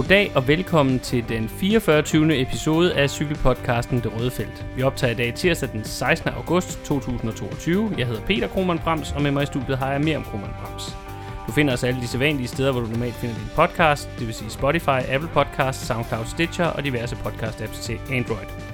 Goddag og velkommen til den 44. episode af cykelpodcasten Det Røde Felt. Vi optager i dag tirsdag den 16. august 2022. Jeg hedder Peter Krohmann Brams, og med mig i studiet har jeg mere om Krohmann Brams. Du finder os alle de sædvanlige steder, hvor du normalt finder din podcast, det vil sige Spotify, Apple Podcasts, SoundCloud, Stitcher og diverse podcast-apps til Android.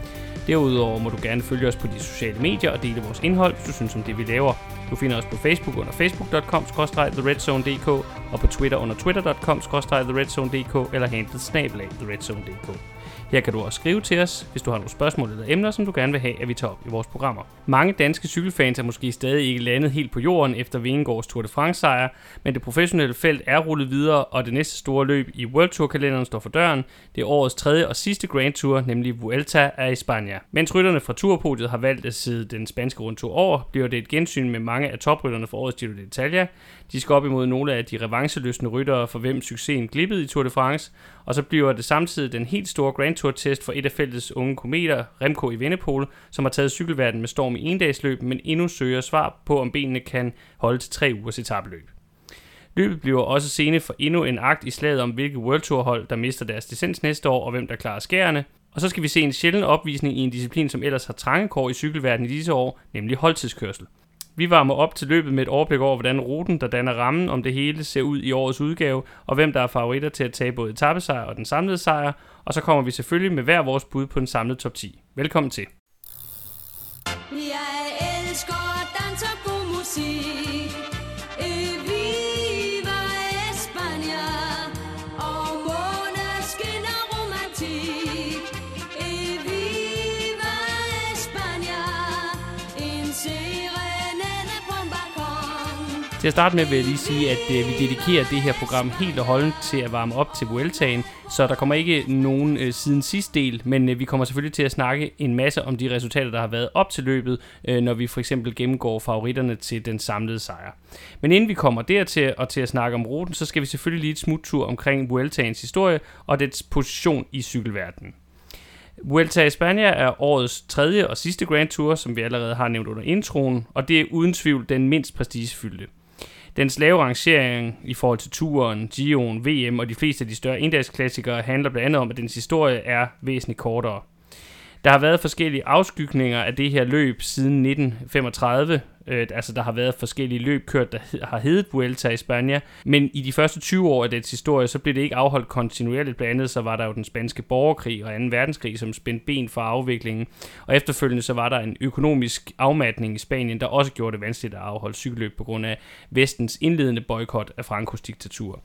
Derudover må du gerne følge os på de sociale medier og dele vores indhold, hvis du synes om det, vi laver. Du finder os på Facebook under facebook.com-theredzone.dk og på Twitter under twitter.com-theredzone.dk eller handlet snabelag theredzone.dk. Her kan du også skrive til os, hvis du har nogle spørgsmål eller emner, som du gerne vil have, at vi tager op i vores programmer. Mange danske cykelfans er måske stadig ikke landet helt på jorden efter Vingegaards Tour de France sejr, men det professionelle felt er rullet videre, og det næste store løb i World Tour kalenderen står for døren. Det er årets tredje og sidste Grand Tour, nemlig Vuelta af España. Mens rytterne fra turpodiet har valgt at sidde den spanske rundtur over, bliver det et gensyn med mange af toprytterne fra årets Giro d'Italia. De skal op imod nogle af de revancheløsende ryttere, for hvem succesen glippede i Tour de France, og så bliver det samtidig den helt store Grand Tour-test for et af feltets unge kometer, Remco i Vennepol, som har taget cykelverdenen med storm i endagsløb, men endnu søger svar på, om benene kan holde til tre ugers etabløb. Løbet bliver også scene for endnu en akt i slaget om, hvilke World Tour hold, der mister deres licens næste år, og hvem der klarer skærene. Og så skal vi se en sjælden opvisning i en disciplin, som ellers har trangekår i cykelverdenen i disse år, nemlig holdtidskørsel. Vi varmer op til løbet med et overblik over, hvordan ruten, der danner rammen om det hele, ser ud i årets udgave, og hvem der er favoritter til at tage både etappesejr og den samlede sejr, og så kommer vi selvfølgelig med hver vores bud på en samlet top 10. Velkommen til. Jeg elsker dans og god musik. Til at starte med vil jeg lige sige, at øh, vi dedikerer det her program helt og holdent til at varme op til Vueltaen, så der kommer ikke nogen øh, siden sidste del, men øh, vi kommer selvfølgelig til at snakke en masse om de resultater, der har været op til løbet, øh, når vi for eksempel gennemgår favoritterne til den samlede sejr. Men inden vi kommer dertil og til at snakke om ruten, så skal vi selvfølgelig lige et smuttur omkring Vueltaens historie og dets position i cykelverdenen. Vuelta a España er årets tredje og sidste Grand Tour, som vi allerede har nævnt under introen, og det er uden tvivl den mindst prestigefyldte. Dens lave rangering i forhold til turen, Giroen, VM og de fleste af de større endagsklassikere handler blandt andet om, at dens historie er væsentligt kortere. Der har været forskellige afskygninger af det her løb siden 1935. Øh, altså, der har været forskellige løb kørt, der har heddet Vuelta i Spanien. Men i de første 20 år af dets historie, så blev det ikke afholdt kontinuerligt. Blandt andet så var der jo den spanske borgerkrig og 2. verdenskrig, som spændte ben for afviklingen. Og efterfølgende så var der en økonomisk afmatning i Spanien, der også gjorde det vanskeligt at afholde cykelløb på grund af vestens indledende boykot af Frankos diktatur.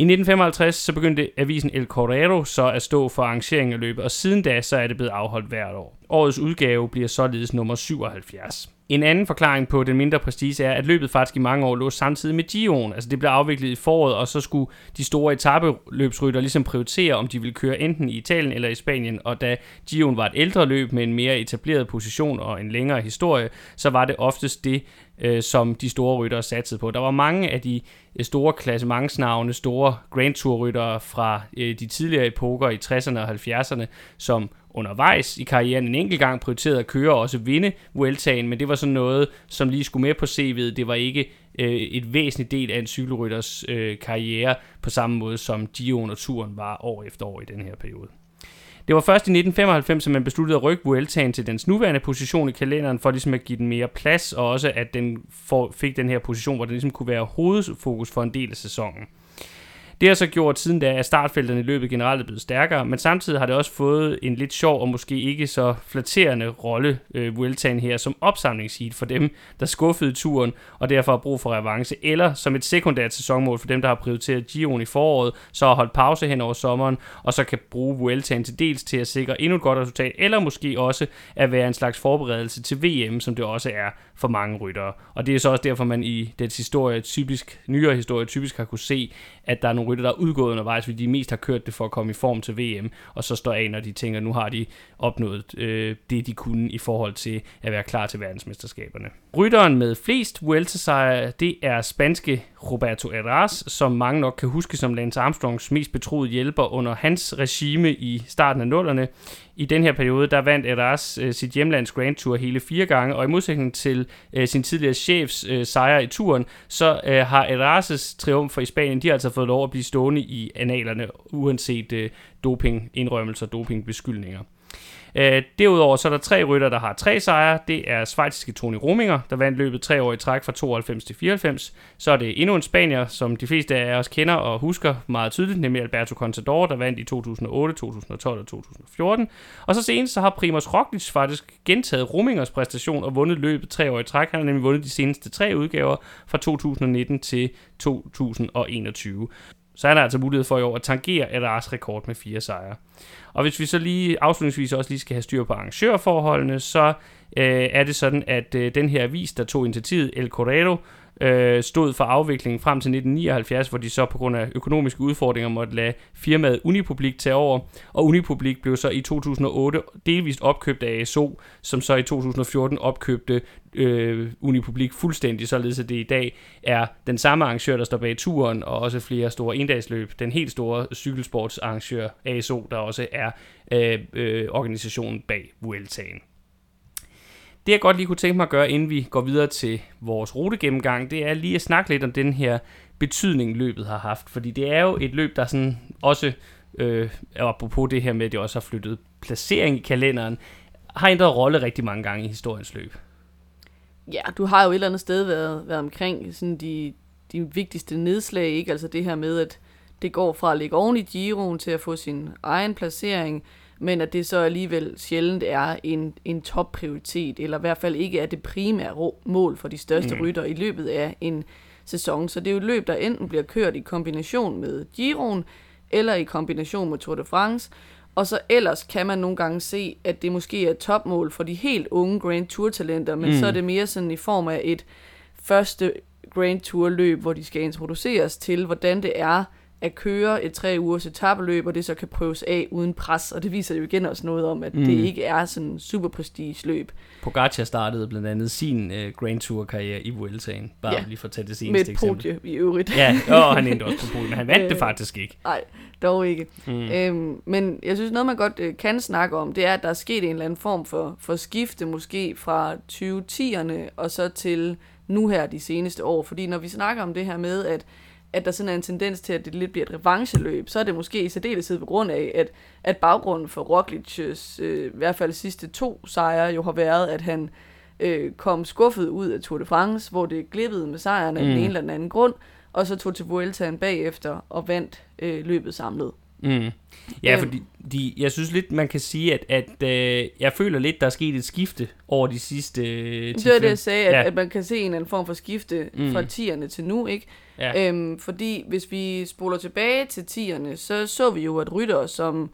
I 1955 så begyndte avisen El Correo så at stå for arrangeringen af løbet, og siden da så er det blevet afholdt hvert år. Årets udgave bliver således nummer 77. En anden forklaring på den mindre prestige er, at løbet faktisk i mange år lå samtidig med Giroen. Altså det blev afviklet i foråret, og så skulle de store etabeløbsrytter ligesom prioritere, om de ville køre enten i Italien eller i Spanien. Og da Giroen var et ældre løb med en mere etableret position og en længere historie, så var det oftest det, øh, som de store ryttere satsede på. Der var mange af de øh, store klassementsnavne, store Grand Tour-ryttere fra øh, de tidligere epoker i 60'erne og 70'erne, som undervejs i karrieren en enkelt gang prioriteret at køre og også vinde Vueltaen, men det var sådan noget, som lige skulle med på CV'et. Det var ikke øh, et væsentligt del af en cykelrytters øh, karriere på samme måde som Giroen og Turen var år efter år i den her periode. Det var først i 1995, at man besluttede at rykke Vueltaen til dens nuværende position i kalenderen, for ligesom at give den mere plads, og også at den får, fik den her position, hvor den ligesom kunne være hovedfokus for en del af sæsonen. Det har så gjort siden da, at startfelterne i løbet generelt er blevet stærkere, men samtidig har det også fået en lidt sjov og måske ikke så flatterende rolle, øh, Vueltaen her, som opsamlingsheat for dem, der skuffede turen og derfor har brug for revanche, eller som et sekundært sæsonmål for dem, der har prioriteret Giroen i foråret, så har holdt pause hen over sommeren, og så kan bruge Vueltaen til dels til at sikre endnu et godt resultat, eller måske også at være en slags forberedelse til VM, som det også er for mange ryttere. Og det er så også derfor, man i dets historie, typisk, nyere historie, typisk har kunne se, at der er nogle rytter, der er udgået undervejs, fordi de mest har kørt det for at komme i form til VM, og så står af, når de tænker, nu har de opnået øh, det, de kunne i forhold til at være klar til verdensmesterskaberne. Rytteren med flest Vuelta-sejre, det er spanske Roberto Heras, som mange nok kan huske som Lance Armstrongs mest betroede hjælper under hans regime i starten af nullerne. I den her periode, der vandt Eras øh, sit hjemlands Grand Tour hele fire gange, og i modsætning til øh, sin tidligere chefs øh, sejr i turen, så øh, har Eras' triumfer i Spanien, de har altså fået lov at blive blive stående i analerne, uanset øh, dopingindrømmelser og dopingbeskyldninger. Øh, derudover så er der tre rytter, der har tre sejre. Det er svejtiske Toni Rominger, der vandt løbet tre år i træk fra 92 til 94. Så er det endnu en spanier, som de fleste af os kender og husker meget tydeligt, nemlig Alberto Contador, der vandt i 2008, 2012 og 2014. Og så senest så har Primoz Roglic faktisk gentaget Romingers præstation og vundet løbet tre år i træk. Han har nemlig vundet de seneste tre udgaver fra 2019 til 2021 så er der altså mulighed for i år at tangere Adars rekord med fire sejre. Og hvis vi så lige afslutningsvis også lige skal have styr på arrangørforholdene, så øh, er det sådan, at øh, den her avis, der tog initiativet, El Corredo, øh, stod for afviklingen frem til 1979, hvor de så på grund af økonomiske udfordringer måtte lade firmaet Unipublik tage over. Og Unipublik blev så i 2008 delvist opkøbt af ASO, som så i 2014 opkøbte øh, Unipublik fuldstændig, således at det i dag er den samme arrangør, der står bag turen, og også flere store endagsløb. Den helt store cykelsportsarrangør ASO, der også er øh, øh, organisationen bag Vueltaen. Det jeg godt lige kunne tænke mig at gøre, inden vi går videre til vores rutegennemgang, det er lige at snakke lidt om den her betydning, løbet har haft. Fordi det er jo et løb, der sådan også, øh, apropos det her med, at det også har flyttet placering i kalenderen, har ændret rolle rigtig mange gange i historiens løb. Ja, du har jo et eller andet sted været, været omkring sådan de, de vigtigste nedslag, ikke? Altså det her med, at det går fra at ligge oven i Giroen til at få sin egen placering, men at det så alligevel sjældent er en, en topprioritet, eller i hvert fald ikke er det primære mål for de største mm. rytter i løbet af en sæson. Så det er jo et løb, der enten bliver kørt i kombination med Giroen, eller i kombination med Tour de France, og så ellers kan man nogle gange se, at det måske er et topmål for de helt unge Grand Tour-talenter, men mm. så er det mere sådan i form af et første Grand Tour-løb, hvor de skal introduceres til, hvordan det er at køre et tre ugers etabeløb, og det så kan prøves af uden pres, og det viser jo igen også noget om, at mm. det ikke er sådan en super prestige løb. Pogacar startede blandt andet sin uh, Grand Tour karriere i Vueltaen, bare ja. lige for at tage det seneste eksempel. Med et podie i øvrigt. ja, og han endte også på podie, men han vandt det øh, faktisk ikke. Nej, dog ikke. Mm. Øhm, men jeg synes, noget man godt øh, kan snakke om, det er, at der er sket en eller anden form for, for skifte, måske fra 2010'erne og så til nu her de seneste år. Fordi når vi snakker om det her med, at at der sådan er en tendens til, at det lidt bliver et revancheløb, så er det måske i særdeleshed på grund af, at, at baggrunden for Roglic's øh, i hvert fald sidste to sejre jo har været, at han øh, kom skuffet ud af Tour de France, hvor det glippede med sejren af mm. den ene eller den anden grund, og så tog til Vueltaen bagefter og vandt øh, løbet samlet. Mm. Ja, øhm. fordi de, jeg synes lidt, man kan sige, at, at øh, jeg føler lidt, der er sket et skifte over de sidste øh, 10 Det var det, jeg sagde, at, ja. at man kan se en eller anden form for skifte mm. fra 10'erne til nu, ikke? Ja. Øhm, fordi hvis vi spoler tilbage til 10'erne, så så vi jo, at ryttere som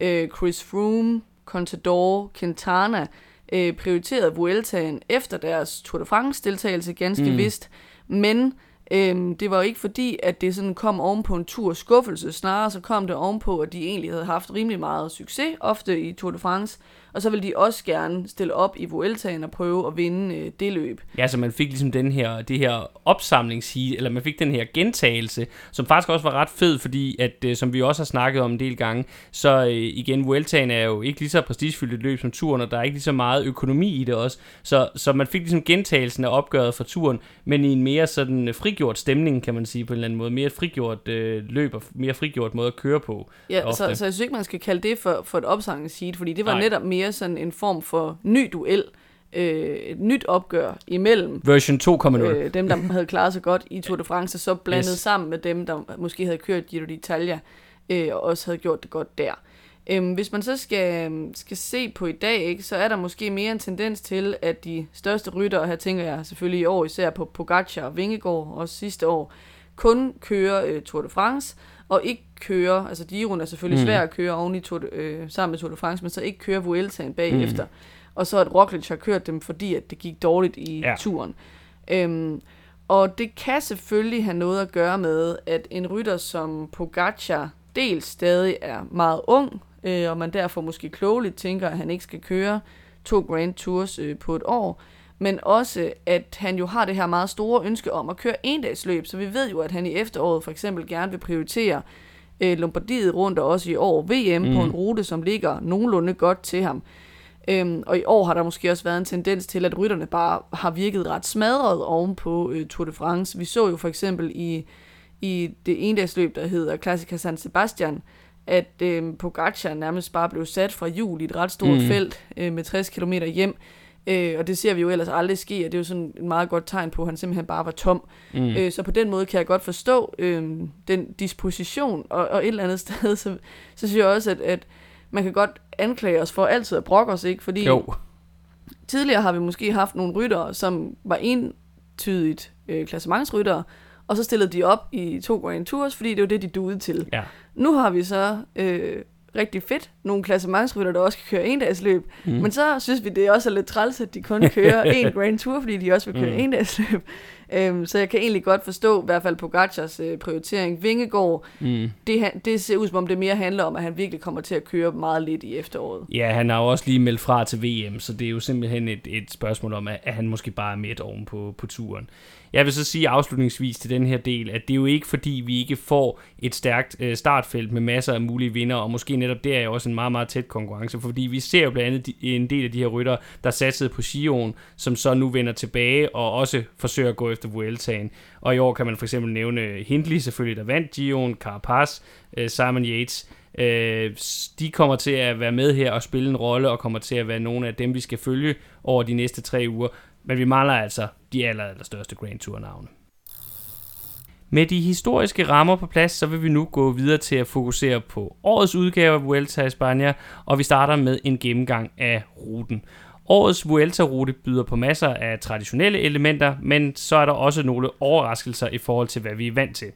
øh, Chris Froome, Contador, Quintana øh, prioriterede Vueltaen efter deres Tour de France deltagelse ganske mm. vist, men Øhm, det var jo ikke fordi, at det sådan kom oven på en tur skuffelse, snarere så kom det ovenpå, at de egentlig havde haft rimelig meget succes, ofte i Tour de France, og så ville de også gerne stille op i Vueltaen og prøve at vinde øh, det løb. Ja, så man fik ligesom den her, det her opsamlingshit, eller man fik den her gentagelse, som faktisk også var ret fed, fordi at, øh, som vi også har snakket om en del gange, så øh, igen, Vueltaen er jo ikke lige så prestigefyldt et løb som turen, og der er ikke lige så meget økonomi i det også, så, så man fik ligesom gentagelsen af opgøret for turen, men i en mere sådan øh, frigjort stemning, kan man sige på en eller anden måde, mere frigjort øh, løb og mere frigjort måde at køre på. Ja, så, så jeg synes ikke, man skal kalde det for, for et opsamlingshit, fordi det var Nej. netop mere mere sådan en form for ny duel, øh, et nyt opgør imellem version 2.0. Øh, dem, der havde klaret sig godt i Tour de France, så blandet yes. sammen med dem, der måske havde kørt Giro d'Italia, øh, og også havde gjort det godt der. Øhm, hvis man så skal, skal se på i dag, ikke, så er der måske mere en tendens til, at de største ryttere, her tænker jeg selvfølgelig i år især på Pogacar og Vingegaard, også sidste år, kun kører øh, Tour de France, og ikke køre, altså Giroen er selvfølgelig mm. svær at køre oven i Tour, øh, sammen med Tour de France, men så ikke køre Vueltaen bagefter. Mm. Og så at Roglic har kørt dem, fordi at det gik dårligt i ja. turen. Øhm, og det kan selvfølgelig have noget at gøre med, at en rytter som Pogacar dels stadig er meget ung, øh, og man derfor måske klogeligt tænker, at han ikke skal køre to Grand Tours øh, på et år, men også, at han jo har det her meget store ønske om at køre endagsløb, så vi ved jo, at han i efteråret for eksempel gerne vil prioritere øh, Lombardiet rundt, og også i år VM mm. på en rute, som ligger nogenlunde godt til ham. Øhm, og i år har der måske også været en tendens til, at rytterne bare har virket ret smadret oven på øh, Tour de France. Vi så jo for eksempel i, i det endagsløb, der hedder Classica San Sebastian, at øh, Pogacar nærmest bare blev sat fra jul i et ret stort Mm. felt øh, med 60 km hjem. Øh, og det ser vi jo ellers aldrig ske, og det er jo sådan et meget godt tegn på, at han simpelthen bare var tom. Mm. Øh, så på den måde kan jeg godt forstå øh, den disposition, og, og et eller andet sted, så, så synes jeg også, at, at man kan godt anklage os for altid at brokke os, ikke? Fordi Jo. tidligere har vi måske haft nogle ryttere, som var entydigt øh, klassementsryttere, og så stillede de op i to Grand Tours, fordi det var det, de duede til. Ja. Nu har vi så øh, rigtig fedt nogle klassementsrytter, der også kan køre endagsløb, Mm. mm. men så synes vi, det er også lidt træls, at de kun kører en Grand Tour, fordi de også vil køre Mm. mm. endagsløb. Øhm, så jeg kan egentlig godt forstå, i hvert fald Pogacars øh, prioritering. Vingegaard, Mm. det, han- det ser ud som om, det mere handler om, at han virkelig kommer til at køre meget lidt i efteråret. Ja, han har jo også lige meldt fra til VM, så det er jo simpelthen et, et spørgsmål om, at, at han måske bare er midt oven på, på turen. Jeg vil så sige afslutningsvis til den her del, at det er jo ikke fordi, vi ikke får et stærkt øh, startfelt med masser af mulige vinder, og måske netop der er jo også en meget, meget tæt konkurrence, fordi vi ser jo blandt andet de, en del af de her rytter, der satsede på Sion, som så nu vender tilbage og også forsøger at gå efter Vueltaen. Og i år kan man for eksempel nævne Hindley selvfølgelig, der vandt Gion, Carapaz, øh, Simon Yates, Øh, de kommer til at være med her og spille en rolle, og kommer til at være nogle af dem, vi skal følge over de næste tre uger. Men vi mangler altså de aller, aller største Grand Tour-navne. Med de historiske rammer på plads, så vil vi nu gå videre til at fokusere på årets udgave af Vuelta i Spanien, og vi starter med en gennemgang af ruten. Årets Vuelta-rute byder på masser af traditionelle elementer, men så er der også nogle overraskelser i forhold til, hvad vi er vant til.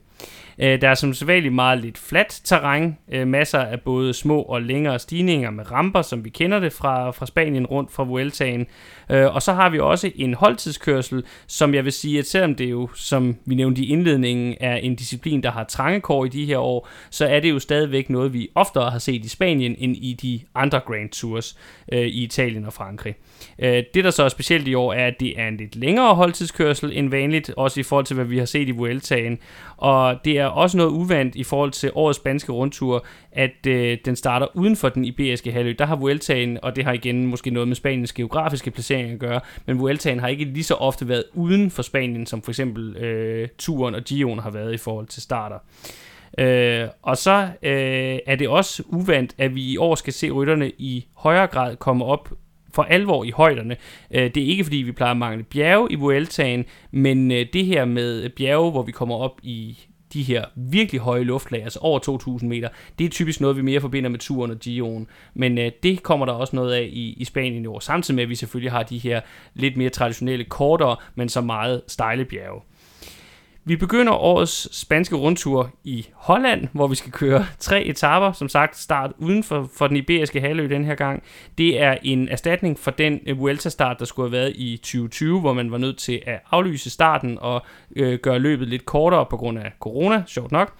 Øh, der er som sædvanligt meget lidt fladt terræn, øh, masser af både små og længere stigninger med ramper, som vi kender det fra, fra Spanien rundt fra Vueltaen. Øh, Og så har vi også en holdtidskørsel, som jeg vil sige, at selvom det jo, som vi nævnte i indledningen, er en disciplin, der har trangekår i de her år, så er det jo stadigvæk noget, vi oftere har set i Spanien end i de andre Grand Tours øh, i Italien og Frankrig. Øh, det, der så er specielt i år, er, at det er en lidt længere holdtidskørsel end vanligt, også i forhold til, hvad vi har set i Vueltaen. Og det er også noget uvandt i forhold til årets spanske rundtur, at øh, den starter uden for den iberiske halvø. Der har Vueltaen, og det har igen måske noget med Spaniens geografiske placering at gøre, men Vueltaen har ikke lige så ofte været uden for Spanien, som for eksempel øh, turen og Gion har været i forhold til starter. Øh, og så øh, er det også uvandt, at vi i år skal se rytterne i højere grad komme op for alvor i højderne. Øh, det er ikke fordi, vi plejer at mangle bjerge i Vueltaen, men øh, det her med bjerge, hvor vi kommer op i de her virkelig høje luftlag, altså over 2.000 meter, det er typisk noget, vi mere forbinder med turen og Gio'en. Men øh, det kommer der også noget af i, i Spanien i år, samtidig med, at vi selvfølgelig har de her lidt mere traditionelle, kortere, men så meget stejle bjerge. Vi begynder årets spanske rundtur i Holland, hvor vi skal køre tre etaper. Som sagt, start uden for, for den iberiske halvø den her gang. Det er en erstatning for den øh, Vuelta-start, der skulle have været i 2020, hvor man var nødt til at aflyse starten og øh, gøre løbet lidt kortere på grund af corona, sjovt nok.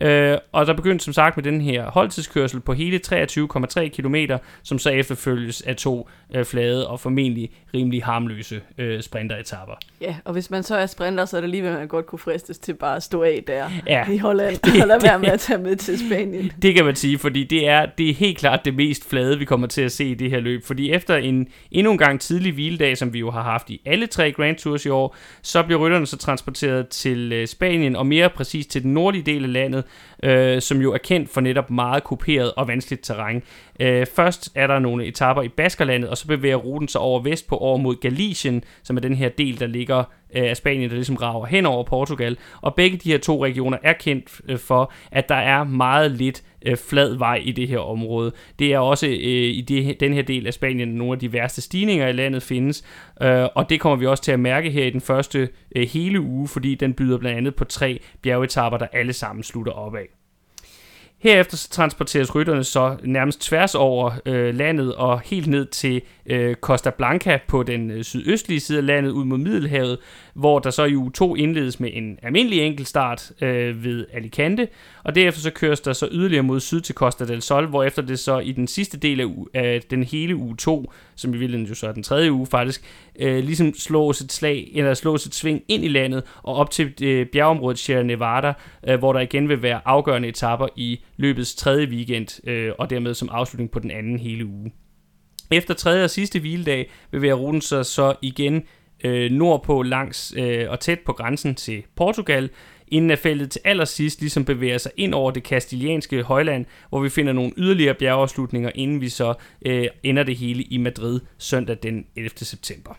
Øh, og der begyndte som sagt med den her holdtidskørsel på hele 23,3 km, som så efterfølges af to øh, flade og formentlig rimelig harmløse øh, sprinteretapper. Ja, og hvis man så er sprinter, så er det lige, hvad man godt kunne fristes til bare at stå af der Ja, i Holland, det- og lade være med at tage med til Spanien. Det kan man sige, fordi det er, det er helt klart det mest flade, vi kommer til at se i det her løb. Fordi efter en endnu en gang tidlig hviledag, som vi jo har haft i alle tre Grand Tours i år, så bliver rytterne så transporteret til øh, Spanien, og mere præcis til den nordlige del af landet, øh, som jo er kendt for netop meget kuperet og vanskeligt terræn. Øh, først er der nogle etaper i Baskerlandet, og så bevæger ruten sig over vestpå over mod Galicien, som er den her del, der ligger Øh, af Spanien, der ligesom rager hen over Portugal. Og begge de her to regioner er kendt øh, for, at der er meget lidt øh, flad vej i det her område. Det er også øh, i det, den her del af Spanien, nogle af de værste stigninger i landet findes, øh, og det kommer vi også til at mærke her i den første øh, hele uge, fordi den byder blandt andet på tre bjergetapper, der alle sammen slutter opad. Herefter så transporteres rytterne så nærmest tværs over øh, landet og helt ned til øh, Costa Blanca på den øh, sydøstlige side af landet ud mod Middelhavet, hvor der så i uge 2 indledes med en almindelig enkeltstart øh, ved Alicante, og derefter så køres der så yderligere mod syd til Costa del Sol, hvor efter det så i den sidste del af, u- af den hele uge 2, som i virkeligheden jo så er den tredje uge faktisk, øh, ligesom slås et slag, eller slås et sving ind i landet og op til øh, bjergeområdet Sierra Nevada, øh, hvor der igen vil være afgørende etapper i løbets tredje weekend, øh, og dermed som afslutning på den anden hele uge. Efter tredje og sidste hviledag vil være ruten så, så igen øh, nordpå langs øh, og tæt på grænsen til Portugal, inden at feltet til allersidst ligesom bevæger sig ind over det kastilianske højland, hvor vi finder nogle yderligere bjergeafslutninger, inden vi så øh, ender det hele i Madrid søndag den 11. september.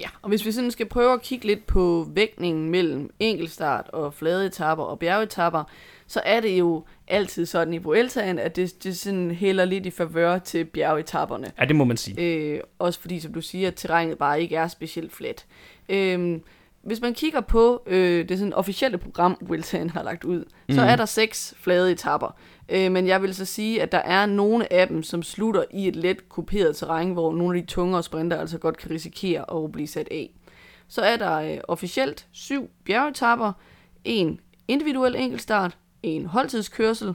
Ja, og hvis vi sådan skal prøve at kigge lidt på vægtningen mellem enkeltstart og flade etapper og bjergetapper, så er det jo altid sådan i Vueltaen, at det, det sådan hælder lidt i favør til bjergetapperne. Ja, det må man sige. Øh, også fordi, som du siger, at terrænet bare ikke er specielt fladt. Øh, hvis man kigger på øh, det sådan officielle program, Vueltaen har lagt ud, mm. så er der seks flade etapper. Øh, men jeg vil så sige, at der er nogle af dem, som slutter i et let kuperet terræn, hvor nogle af de tungere sprinter altså godt kan risikere at blive sat af. Så er der øh, officielt syv bjergetapper, en individuel enkeltstart, en holdtidskørsel,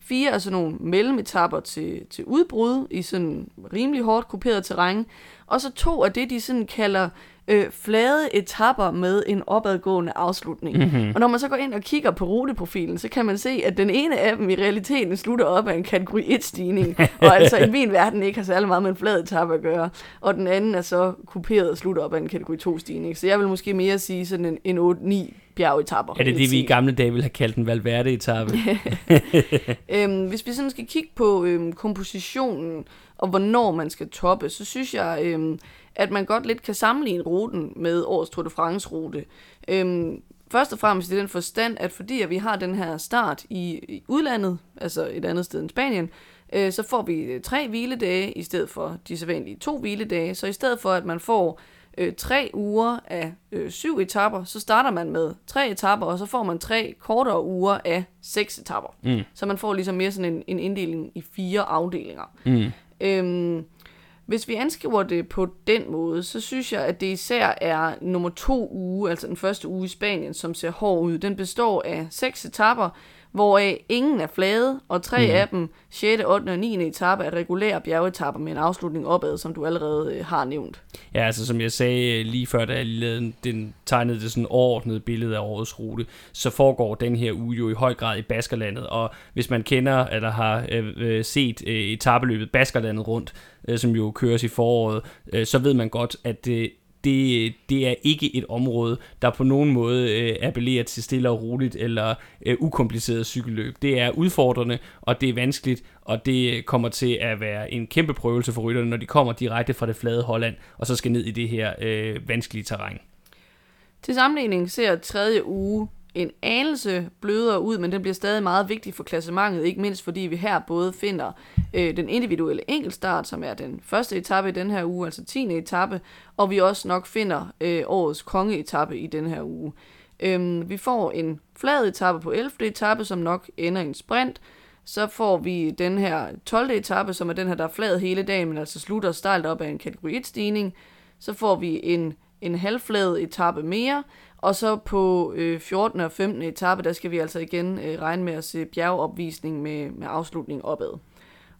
fire af sådan nogle mellemetapper til, til udbrud i sådan rimelig hårdt kuperet terræn, og så to af det, de sådan kalder øh, flade etapper med en opadgående afslutning. Mm-hmm. Og når man så går ind og kigger på ruteprofilen, så kan man se, at den ene af dem i realiteten slutter op af en kategori 1-stigning, og altså i min verden ikke har særlig meget med en flad etape at gøre. Og den anden er så kuperet og slutter op af en kategori 2-stigning. Så jeg vil måske mere sige sådan en, en 8-9 bjergetapper. Er det det, vi i gamle dage ville have kaldt en Valverde-etappe? øhm, hvis vi sådan skal kigge på øhm, kompositionen, og hvornår man skal toppe, så synes jeg, øhm, at man godt lidt kan sammenligne ruten med årets Tour de France-rute. Øhm, først og fremmest i den forstand, at fordi at vi har den her start i, i udlandet, altså et andet sted end Spanien, øh, så får vi tre hviledage i stedet for de sædvanlige to hviledage. Så i stedet for, at man får øh, tre uger af øh, syv etapper, så starter man med tre etapper, og så får man tre kortere uger af seks etapper. Mm. Så man får ligesom mere sådan en, en inddeling i fire afdelinger. Mm. Øhm, hvis vi anskriver det på den måde, så synes jeg, at det især er nummer to uge, altså den første uge i Spanien, som ser hård ud. Den består af seks etapper, hvoraf ingen er flade, og tre mm. af dem, 6., 8. og 9. etape, er regulære bjergetapper med en afslutning opad, som du allerede øh, har nævnt. Ja, altså som jeg sagde øh, lige før, da jeg lavede den, tegnede det sådan overordnede billede af årets rute, så foregår den her uge jo i høj grad i Baskerlandet, og hvis man kender eller har øh, øh set øh, etabeløbet Baskerlandet rundt, øh, som jo køres i foråret, øh, så ved man godt, at det det, det er ikke et område, der på nogen måde øh, appellerer til stille og roligt eller øh, ukompliceret cykelløb. Det er udfordrende, og det er vanskeligt, og det kommer til at være en kæmpe prøvelse for rytterne, når de kommer direkte fra det flade Holland, og så skal ned i det her øh, vanskelige terræn. Til sammenligning ser tredje uge en anelse blødere ud, men den bliver stadig meget vigtig for klassementet, ikke mindst fordi vi her både finder øh, den individuelle enkeltstart, som er den første etape i den her uge, altså 10. etape, og vi også nok finder øh, årets kongeetappe i den her uge. Øhm, vi får en flad etape på 11. etape, som nok ender i en sprint, så får vi den her 12. etape, som er den her, der er flad hele dagen, men altså slutter stejlt op af en kategori 1-stigning. Så får vi en, en halvflad etape mere, og så på øh, 14. og 15. etape, der skal vi altså igen øh, regne med at se bjergeopvisning med, med afslutning opad.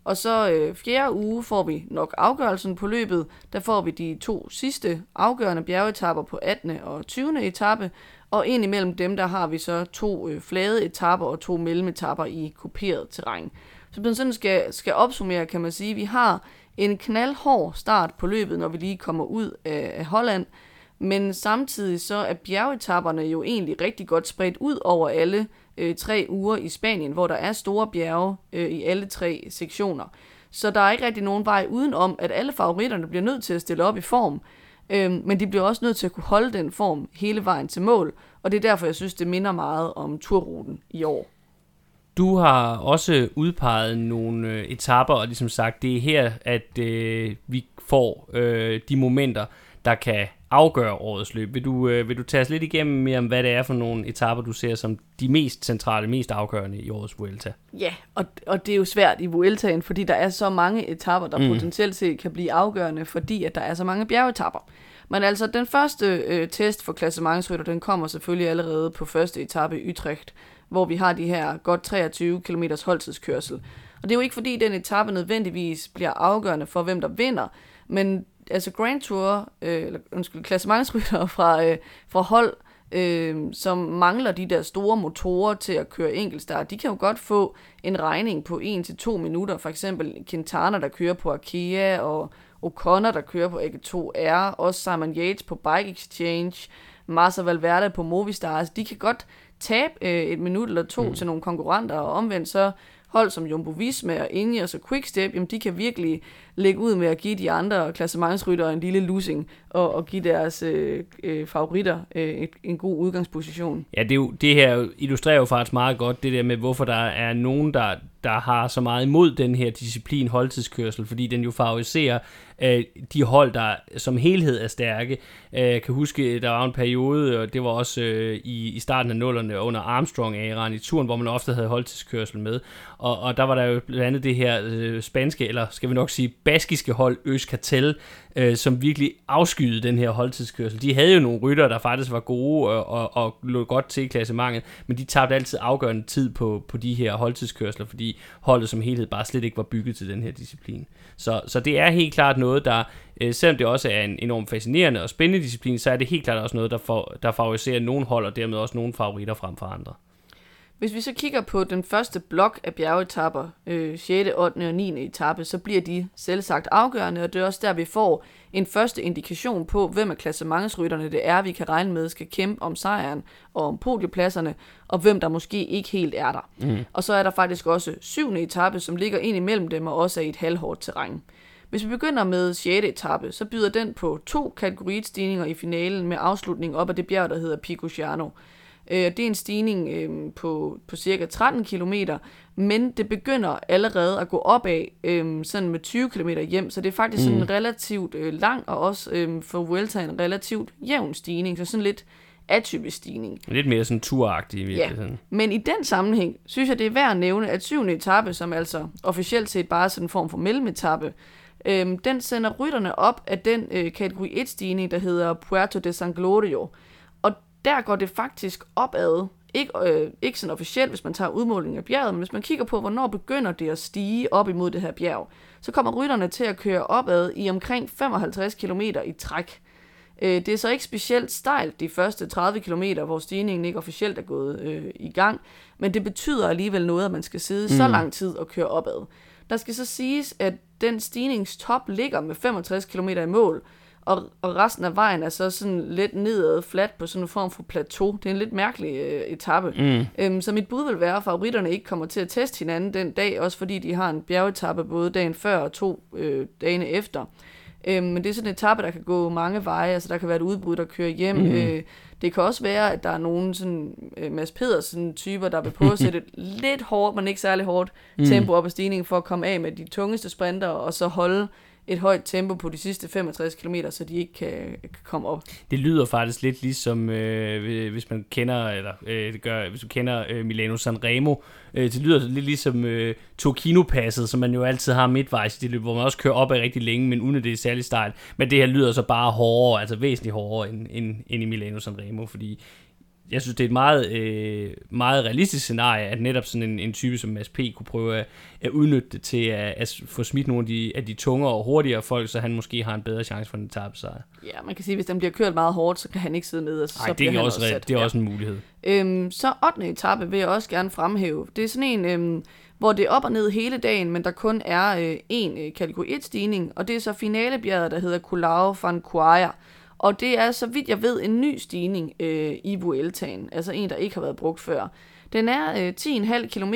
Og så øh, fjerde uge får vi nok afgørelsen på løbet. Der får vi de to sidste afgørende bjergetapper på 18. og 20. etape. Og ind imellem dem, der har vi så to øh, flade etapper og to mellemetapper i kuperet terræn. Så man sådan skal, skal opsummere, kan man sige, at vi har en knaldhård start på løbet, når vi lige kommer ud af, af Holland. Men samtidig så er bjergetapperne jo egentlig rigtig godt spredt ud over alle øh, tre uger i Spanien, hvor der er store bjerge øh, i alle tre sektioner. Så der er ikke rigtig nogen vej udenom, at alle favoritterne bliver nødt til at stille op i form. Øh, men de bliver også nødt til at kunne holde den form hele vejen til mål. Og det er derfor, jeg synes, det minder meget om turruten i år. Du har også udpeget nogle øh, etapper, og ligesom sagt, det er her, at øh, vi får øh, de momenter, der kan afgøre årets løb. Vil du, øh, vil du tage os lidt igennem mere om, hvad det er for nogle etapper, du ser som de mest centrale, mest afgørende i årets Vuelta? Ja, og, og det er jo svært i Vueltaen, fordi der er så mange etapper, der mm. potentielt set kan blive afgørende, fordi at der er så mange bjergetapper. Men altså, den første øh, test for klassementsrytter, den kommer selvfølgelig allerede på første etape i Utrecht, hvor vi har de her godt 23 km holdtidskørsel. Og det er jo ikke fordi, den etape nødvendigvis bliver afgørende for, hvem der vinder, men altså Grand Tour, øh, eller undskyld, klassementsrytter fra, øh, fra hold, øh, som mangler de der store motorer til at køre enkeltstart, de kan jo godt få en regning på 1-2 minutter. For eksempel Quintana, der kører på Arkea, og O'Connor, der kører på AG2R, også Simon Yates på Bike Exchange, Marcel Valverde på Movistar. Altså, de kan godt tabe øh, et minut eller to mm. til nogle konkurrenter, og omvendt så hold som Jumbo Visma og Ineos og Quickstep, jamen de kan virkelig lægge ud med at give de andre klassementsryttere en lille losing, og, og give deres øh, øh, favoritter øh, et, en god udgangsposition. Ja, det, er jo, det her illustrerer jo faktisk meget godt det der med, hvorfor der er nogen, der, der har så meget imod den her disciplin holdtidskørsel, fordi den jo favoriserer øh, de hold, der som helhed er stærke. Øh, jeg kan huske, der var en periode, og det var også øh, i, i starten af nullerne under Armstrong-æraen i turen, hvor man ofte havde holdtidskørsel med. Og, og der var der jo blandt andet det her øh, spanske, eller skal vi nok sige baskiske hold, Øskartel, øh, som virkelig afskyede den her holdtidskørsel. De havde jo nogle rytter, der faktisk var gode og, og, og lå godt til i klassementet, men de tabte altid afgørende tid på, på de her holdtidskørsler, fordi holdet som helhed bare slet ikke var bygget til den her disciplin. Så, så det er helt klart noget, der, øh, selvom det også er en enormt fascinerende og spændende disciplin, så er det helt klart også noget, der, for, der favoriserer nogle hold, og dermed også nogle favoritter frem for andre. Hvis vi så kigger på den første blok af bjergetapper, øh, 6., 8. og 9. etape, så bliver de selvsagt afgørende, og det er også der, vi får en første indikation på, hvem af klassementsrytterne det er, vi kan regne med skal kæmpe om sejren og om podiepladserne, og hvem der måske ikke helt er der. Mm. Og så er der faktisk også 7. etape, som ligger ind imellem dem og også er i et halvhårdt terræn. Hvis vi begynder med 6. etape, så byder den på to kategoristigninger i finalen med afslutning op af det bjerg, der hedder Pico Ciano. Øh, det er en stigning øh, på, på cirka 13 km, men det begynder allerede at gå opad, øh, sådan med 20 km hjem, så det er faktisk mm. sådan en relativt øh, lang, og også øh, for Vuelta en relativt jævn stigning, så sådan lidt atypisk stigning. Lidt mere sådan turagtig i virkeligheden. Ja. Men i den sammenhæng, synes jeg, det er værd at nævne, at syvende etape, som altså officielt set bare er sådan en form for mellemetappe, øhm, den sender rytterne op af den øh, kategori 1-stigning, der hedder Puerto de San Glorio der går det faktisk opad. Ikke, øh, ikke sådan officielt, hvis man tager udmålingen af bjerget, men hvis man kigger på, hvornår begynder det at stige op imod det her bjerg, så kommer rytterne til at køre opad i omkring 55 km i træk. Øh, det er så ikke specielt stejlt de første 30 km, hvor stigningen ikke officielt er gået øh, i gang, men det betyder alligevel noget, at man skal sidde mm. så lang tid og køre opad. Der skal så siges, at den stigningstop ligger med 65 km i mål, og, og resten af vejen er så sådan lidt nedad, flat på sådan en form for plateau. Det er en lidt mærkelig øh, etape. Mm. Øhm, så mit bud vil være, at favoritterne ikke kommer til at teste hinanden den dag, også fordi de har en bjergetappe både dagen før og to øh, dagene efter. Øhm, men det er sådan en etape, der kan gå mange veje. Altså der kan være et udbrud, der kører hjem. Mm. Øh, det kan også være, at der er nogen sådan, øh, Mads Pedersen typer, der vil prøve at sætte et lidt hårdt, men ikke særlig hårdt mm. tempo op ad stigningen for at komme af med de tungeste sprinter, og så holde et højt tempo på de sidste 65 km, så de ikke kan, kan komme op. Det lyder faktisk lidt ligesom, øh, hvis man kender, eller øh, det gør, hvis du kender øh, Milano Sanremo, øh, det lyder lidt ligesom øh, Tokino-passet, som man jo altid har midtvejs i det løb, hvor man også kører op af rigtig længe, men uden at det er særlig stejlt. Men det her lyder så bare hårdere, altså væsentligt hårdere end, end, end i Milano Sanremo, fordi jeg synes, det er et meget, øh, meget realistisk scenarie, at netop sådan en, en type som Mads P. kunne prøve at, at udnytte det til at, at få smidt nogle af de, af de tungere og hurtigere folk, så han måske har en bedre chance for en sejr. Ja, man kan sige, at hvis den bliver kørt meget hårdt, så kan han ikke sidde nede. Altså, Nej, det er, også, også det er også en mulighed. Øhm, så 8. etape vil jeg også gerne fremhæve. Det er sådan en, øhm, hvor det er op og ned hele dagen, men der kun er øh, en øh, kategori 1-stigning, og det er så finalebjerget, der hedder Kulao van Kuaya. Og det er, så vidt jeg ved, en ny stigning øh, i Vueltaen, altså en, der ikke har været brugt før. Den er øh, 10,5 km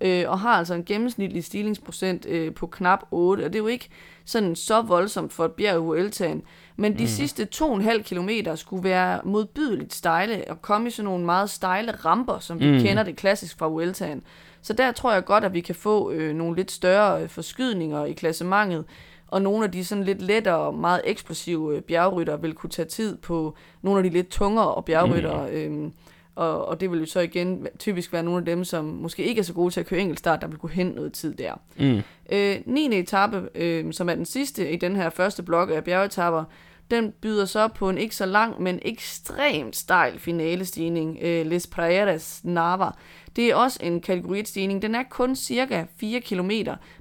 øh, og har altså en gennemsnitlig stigningsprocent øh, på knap 8, og det er jo ikke sådan så voldsomt for et bjerg i Vueltaen. Men de mm. sidste 2,5 km skulle være modbydeligt stejle og komme i sådan nogle meget stejle ramper, som vi mm. kender det klassisk fra Vueltaen. Så der tror jeg godt, at vi kan få øh, nogle lidt større øh, forskydninger i klassementet, og nogle af de sådan lidt lettere og meget eksplosive øh, bjergrytter vil kunne tage tid på nogle af de lidt tungere bjergrytter. Mm. Øhm, og, og det vil jo så igen typisk være nogle af dem, som måske ikke er så gode til at køre enkeltstart, der vil kunne hente noget tid der. Mm. Øh, 9. etape, øh, som er den sidste i den her første blok af bjergetapper, den byder så på en ikke så lang, men ekstremt stejl finalestigning, øh, Les Praieres Nava. Det er også en kategoristigning. Den er kun cirka 4 km,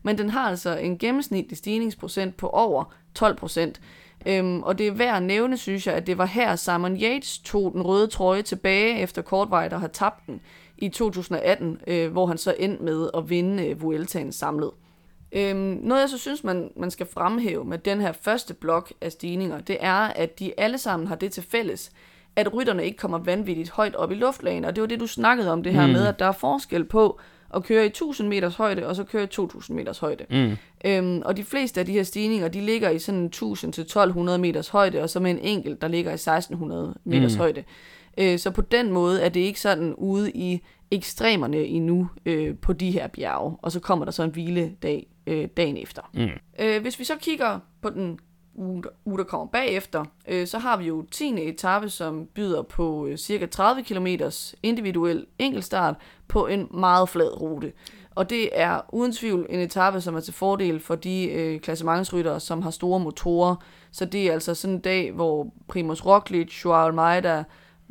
men den har altså en gennemsnitlig stigningsprocent på over 12 procent. Øhm, og det er værd at nævne, synes jeg, at det var her Simon Yates tog den røde trøje tilbage efter kortvej, der har tabt den i 2018, øh, hvor han så endte med at vinde øh, Vueltaen samlet. Øhm, noget jeg så synes, man, man skal fremhæve med den her første blok af stigninger, det er, at de alle sammen har det til fælles, at rytterne ikke kommer vanvittigt højt op i luftlagene. Og det var det, du snakkede om, det her mm. med, at der er forskel på at køre i 1000 meters højde, og så køre i 2000 meters højde. Mm. Øhm, og de fleste af de her stigninger, de ligger i sådan 1000 til 1200 meters højde, og så med en enkelt, der ligger i 1600 meters mm. højde. Øh, så på den måde er det ikke sådan ude i ekstremerne endnu øh, på de her bjerge, og så kommer der så en hviledag øh, dagen efter. Mm. Øh, hvis vi så kigger på den uge, der- uge der kommer bagefter, øh, så har vi jo 10. etape, som byder på øh, cirka 30 km individuel enkeltstart på en meget flad rute. Og det er uden tvivl en etape, som er til fordel for de øh, klassementsryttere, som har store motorer. Så det er altså sådan en dag, hvor Primoz Roglic, Joao Almeida,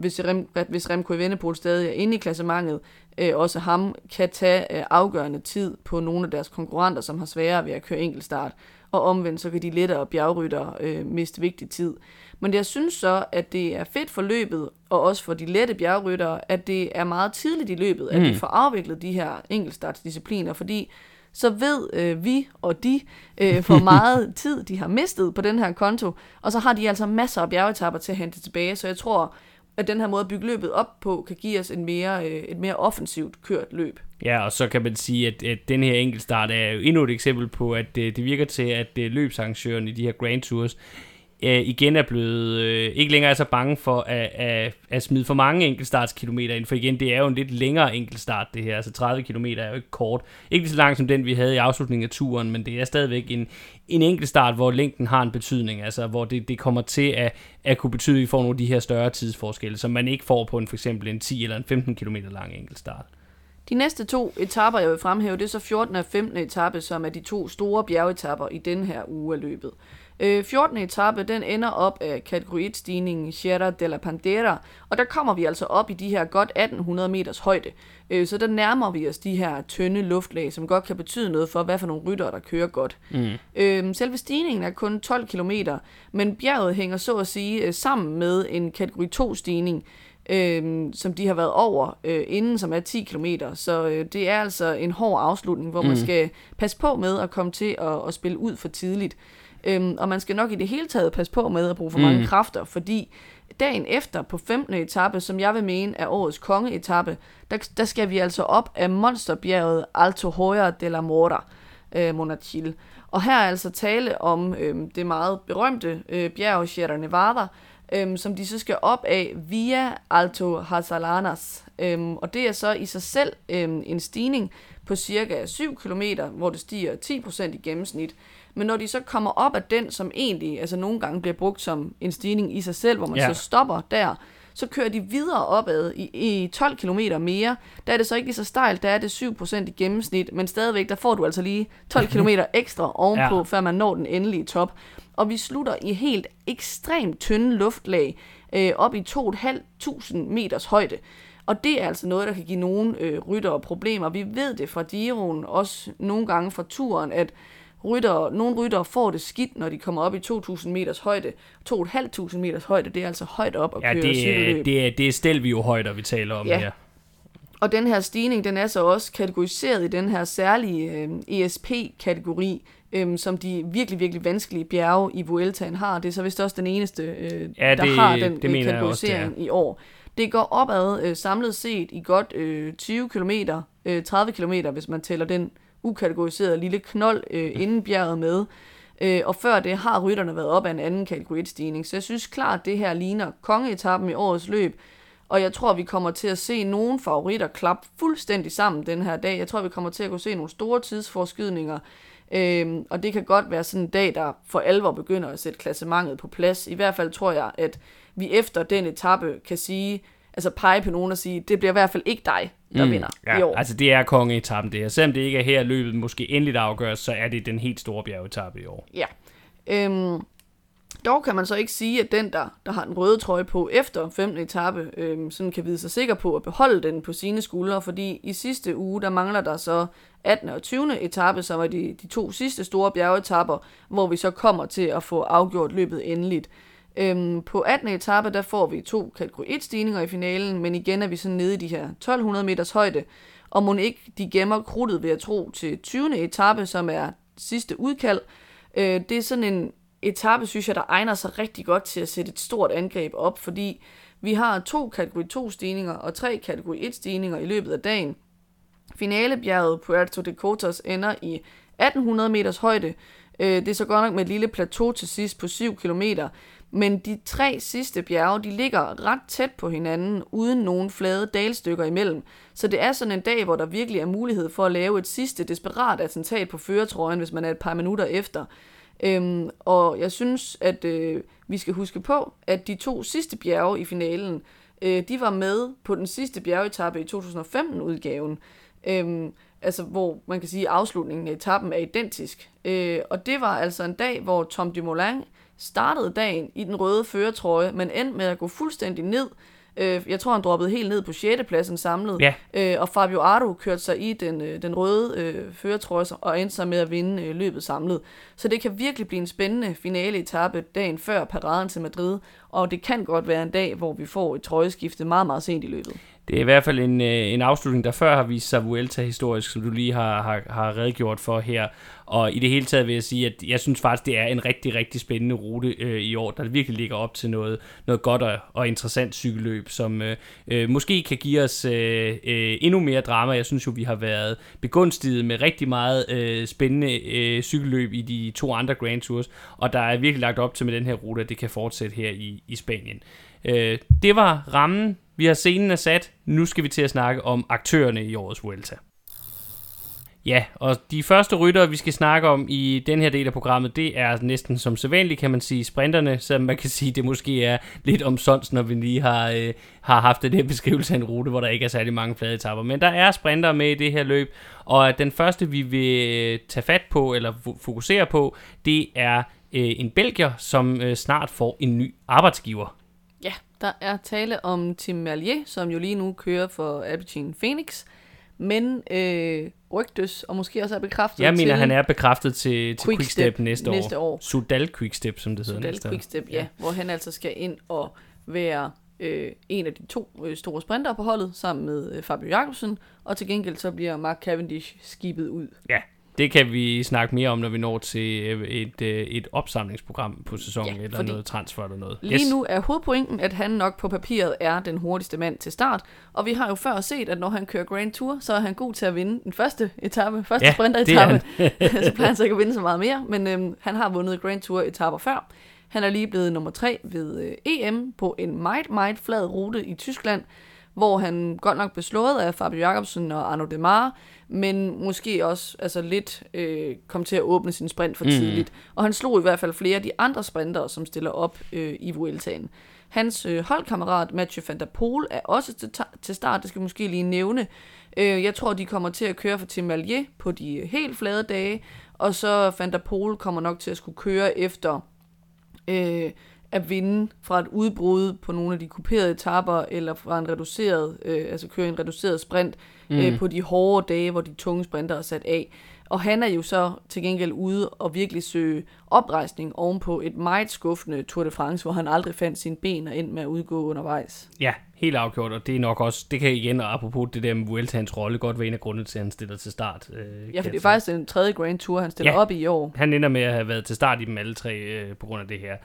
hvis, Rem, hvis Remco Evenepoel stadig er inde i klassementet, øh, også ham kan tage øh, afgørende tid på nogle af deres konkurrenter, som har sværere ved at køre enkeltstart. Og omvendt, så kan de lettere bjergryttere øh, miste vigtig tid. Men jeg synes så, at det er fedt for løbet, og også for de lette bjergryttere, at det er meget tidligt i løbet, at vi får afviklet de her enkeltstartsdiscipliner, fordi så ved øh, vi og de, øh, hvor meget tid de har mistet på den her konto, og så har de altså masser af bjergetapper til at hente tilbage, så jeg tror, at den her måde at bygge løbet op på, kan give os en mere, øh, et mere offensivt kørt løb. Ja, og så kan man sige, at, at den her enkeltstart er jo endnu et eksempel på, at det, det virker til, at øh, løbsarrangøren i de her Grand Tours øh, igen er blevet øh, ikke længere er så bange for at, at, at smide for mange enkeltstartskilometer ind, for igen, det er jo en lidt længere enkeltstart det her, altså 30 km er jo ikke kort. Ikke lige så langt som den, vi havde i afslutningen af turen, men det er stadigvæk en, en enkeltstart, hvor længden har en betydning, altså hvor det, det kommer til at, at kunne betyde, at vi får nogle af de her større tidsforskelle, som man ikke får på en for eksempel en 10 eller en 15 km lang enkeltstart. De næste to etapper, jeg vil fremhæve, det er så 14. og 15. etape, som er de to store bjergetapper i den her uge af løbet. Øh, 14. etape, den ender op af kategori 1-stigningen Sierra de la Pandera, og der kommer vi altså op i de her godt 1800 meters højde. Øh, så der nærmer vi os de her tynde luftlag, som godt kan betyde noget for, hvad for nogle ryttere, der kører godt. Mm. Øh, selve stigningen er kun 12 km, men bjerget hænger så at sige øh, sammen med en kategori 2-stigning, øh, som de har været over øh, inden, som er 10 km. Så øh, det er altså en hård afslutning, hvor mm. man skal passe på med at komme til at, at spille ud for tidligt. Øhm, og man skal nok i det hele taget passe på med at bruge for mange Mm. kræfter, fordi dagen efter på 15. etape, som jeg vil mene er årets kongeetappe, der, der skal vi altså op af monsterbjerget Alto Hoya de la Mora, øh, Monachil. Og her er altså tale om øh, det meget berømte øh, bjerg Sierra Nevada, øh, som de så skal op af via Alto Hasalanas. Øh, og det er så i sig selv øh, en stigning på cirka 7 km, hvor det stiger 10% i gennemsnit. Men når de så kommer op af den, som egentlig altså nogle gange bliver brugt som en stigning i sig selv, hvor man Ja. så stopper der, så kører de videre opad i, i 12 km mere. Der er det så ikke lige så stejlt, der er det 7% i gennemsnit, men stadigvæk, der får du altså lige 12 km ekstra ovenpå, ja. før man når den endelige top. Og vi slutter i helt ekstremt tynde luftlag, øh, op i 2.500 meters højde. Og det er altså noget, der kan give nogle øh, ryttere problemer. Vi ved det fra Giroen, også nogle gange fra turen, at rytter, nogle ryttere får det skidt, når de kommer op i 2.000 meters højde. 2.500 meters højde, det er altså højt op at Ja, køre det, cykelløb. det, er, det er Stelvio højder, vi taler om Ja. her. Og den her stigning, den er så også kategoriseret i den her særlige øh, ESP-kategori, øh, som de virkelig, virkelig vanskelige bjerge i Vueltaen har. Det er så vist også den eneste, øh, Ja, der det- har den det øh, jeg også, det er. kategorisering i år. Det går opad øh, samlet set i godt øh, 20 km, øh, 30 km, hvis man tæller den ukategoriserede lille knold øh, inden bjerget med. Øh, og før det har rytterne været op af en anden kategori 1-stigning. Så jeg synes klart, det her ligner kongeetappen i årets løb. Og jeg tror, vi kommer til at se nogle favoritter klappe fuldstændig sammen den her dag. Jeg tror, vi kommer til at kunne se nogle store tidsforskydninger. Øhm, og det kan godt være sådan en dag, der for alvor begynder at sætte klassementet på plads. I hvert fald tror jeg, at vi efter den etape kan sige, altså pege på nogen og sige, det bliver i hvert fald ikke dig, der mm, vinder ja, i år. altså det er kongeetappen det her. Selvom det ikke er her løbet måske endeligt afgøres, så er det den helt store bjergetappe i år. Ja. Øhm, dog kan man så ikke sige, at den, der, der har den røde trøje på efter 15. etape, øhm, sådan kan vide sig sikker på at beholde den på sine skuldre, fordi i sidste uge, der mangler der så 18. og 20. etape, som er de, de to sidste store bjergetapper, hvor vi så kommer til at få afgjort løbet endeligt. Øhm, på 18. etape, der får vi to kategori 1 stigninger i finalen, men igen er vi så nede i de her 1200 meters højde, og må ikke de gemmer krudtet ved at tro til 20. etape, som er sidste udkald. Øh, det er sådan en etape, synes jeg, der egner sig rigtig godt til at sætte et stort angreb op, fordi Vi har to kategori 2 stigninger og tre kategori 1 stigninger i løbet af dagen. Finalebjerget Puerto de Cotas ender i 1800 meters højde. Øh, Det er så godt nok med et lille plateau til sidst på 7 km, men de tre sidste bjerge, de ligger ret tæt på hinanden, uden nogen flade dalstykker imellem. Så det er sådan en dag, hvor der virkelig er mulighed for at lave et sidste desperat attentat på føretrøjen, hvis man er et par minutter efter. Øhm, og jeg synes, at øh, vi skal huske på, at de to sidste bjerge i finalen, øh, de var med på den sidste bjergetappe i 2015-udgaven. Øhm, altså hvor man kan sige, at afslutningen af etappen er identisk. Øh, og det var altså en dag, hvor Tom Dumoulin startede dagen i den røde føretrøje, men endte med at gå fuldstændig ned. Øh, jeg tror, han droppede helt ned på 6. pladsen samlet. Ja. Øh, og Fabio Ardo kørte sig i den, øh, den røde øh, føretrøje og endte sig med at vinde øh, løbet samlet. Så det kan virkelig blive en spændende finale etape dagen før paraden til Madrid. Og det kan godt være en dag, hvor vi får et trøjeskifte meget, meget sent i løbet. Det er i hvert fald en, øh, en afslutning, der før har vist sig Vuelta historisk, som du lige har, har, har redegjort for her. Og i det hele taget vil jeg sige, at jeg synes faktisk, det er en rigtig, rigtig spændende rute øh, i år, der virkelig ligger op til noget, noget godt og, og interessant cykelløb, som øh, øh, måske kan give os øh, øh, endnu mere drama. Jeg synes jo, vi har været begunstiget med rigtig meget øh, spændende øh, cykelløb i de to andre Grand Tours, og der er virkelig lagt op til med den her rute, at det kan fortsætte her i, i Spanien. Øh, det var rammen. Vi har scenen er sat. Nu skal vi til at snakke om aktørerne i årets Vuelta. Ja, og de første ryttere, vi skal snakke om i den her del af programmet, det er næsten som sædvanligt, kan man sige, sprinterne, så man kan sige, det måske er lidt omsonst, når vi lige har, øh, har haft den her beskrivelse af en rute, hvor der ikke er særlig mange flade etapper. Men der er sprinter med i det her løb, og den første, vi vil øh, tage fat på, eller fokusere på, det er øh, en belgier, som øh, snart får en ny arbejdsgiver. Der er tale om Tim Merlier, som jo lige nu kører for Alpecin Phoenix, men øh, rygtes, og måske også er bekræftet Jeg mener, til han er bekræftet til, til Quickstep Quickstep næste, næste år. Sudal Quickstep, som det hedder Sudal næste år. Quickstep, ja, ja, hvor han altså skal ind og være øh, en af de to øh, store sprinter på holdet, sammen med øh, Fabio Jacobsen, og til gengæld så bliver Mark Cavendish skibet ud. Ja, det kan vi snakke mere om, når vi når til øh, et, øh, et opsamlingsprogram på sæsonen, Ja, eller noget transfer eller noget. Lige nu er hovedpointen, at han nok på papiret er den hurtigste mand til start, og vi har jo før set, at når han kører Grand Tour, så er han god til at vinde den første etape, første Ja, ja, sprinter det er etape. så plejer han så ikke at vinde så meget mere, men øhm, han har vundet Grand Tour etapper før. Han er lige blevet nummer tre ved øh, EM på en meget, meget flad rute i Tyskland, hvor han godt nok blev slået af Fabio Jacobsen og Arno Demar, men måske også altså lidt øh, kom til at åbne sin sprint for tidligt. Og han slog i hvert fald flere af de andre sprintere, som stiller op øh, i Vueltaen. Hans øh, holdkammerat Mathieu van der Poel er også til, til start, det skal vi måske lige nævne. Øh, jeg tror, de kommer til at køre for Tim Merlier på de helt flade dage, og så van der Poel kommer nok til at skulle køre efter øh, at vinde fra et udbrud på nogle af de kuperede etapper, eller fra en reduceret, øh, altså køre en reduceret sprint mm. øh, på de hårde dage, hvor de tunge sprinter er sat af. Og han er jo så til gengæld ude og virkelig søge oprejsning ovenpå et meget skuffende Tour de France, hvor han aldrig fandt sine ben og endte med at udgå undervejs. Ja, helt afgjort, og det er nok også, det kan igen, og apropos det der med Vueltans rolle, godt være en af grundene til, at han stiller til start. Øh, Ja, for det er faktisk den tredje Grand Tour, han stiller Ja. op i i år. Han ender med at have været til start i dem alle tre øh, på grund af det her.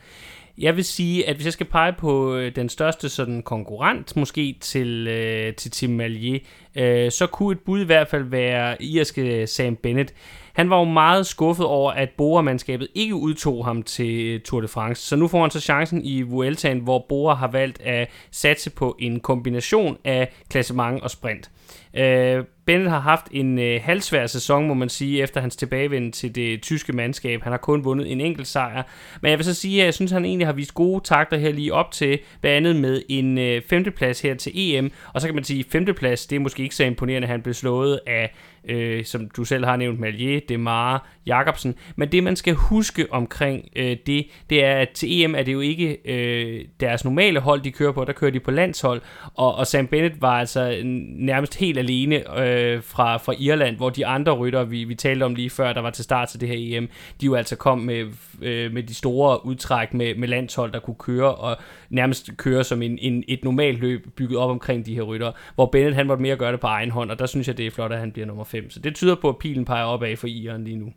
Jeg vil sige, at hvis jeg skal pege på øh, den største sådan konkurrent måske til, øh, til Tim Malier, øh, så kunne et bud i hvert fald være irske Sam Bennett. Han var jo meget skuffet over, at Bora-mandskabet ikke udtog ham til øh, Tour de France. Så nu får han så chancen i Vueltaen, hvor Bora har valgt at satse på en kombination af klassement og sprint. Øh, Bennett har haft en øh, halvsvær sæson, må man sige, efter hans tilbagevenden til det tyske mandskab. Han har kun vundet en enkelt sejr. Men jeg vil så sige, at jeg synes, at han egentlig har vist gode takter her lige op til, blandt andet med en øh, femteplads her til EM. Og så kan man sige, at femteplads, det er måske ikke så imponerende, at han blev slået af, øh, som du selv har nævnt, Malier, Demar, Jacobsen. Men det, man skal huske omkring øh, det, det er, at til EM er det jo ikke øh, deres normale hold, de kører på. Der kører de på landshold. Og, og Sam Bennett var altså nærmest helt alene øh, fra, fra Irland, hvor de andre rytter, vi, vi talte om lige før, der var til start til det her EM, de jo altså kom med, øh, med de store udtræk med, med landshold, der kunne køre og nærmest køre som en, en, et normalt løb bygget op omkring de her rytter, hvor Bennett han måtte mere gøre det på egen hånd, og der synes jeg, det er flot, at han bliver nummer 5. Så det tyder på, at pilen peger opad for Iren lige nu.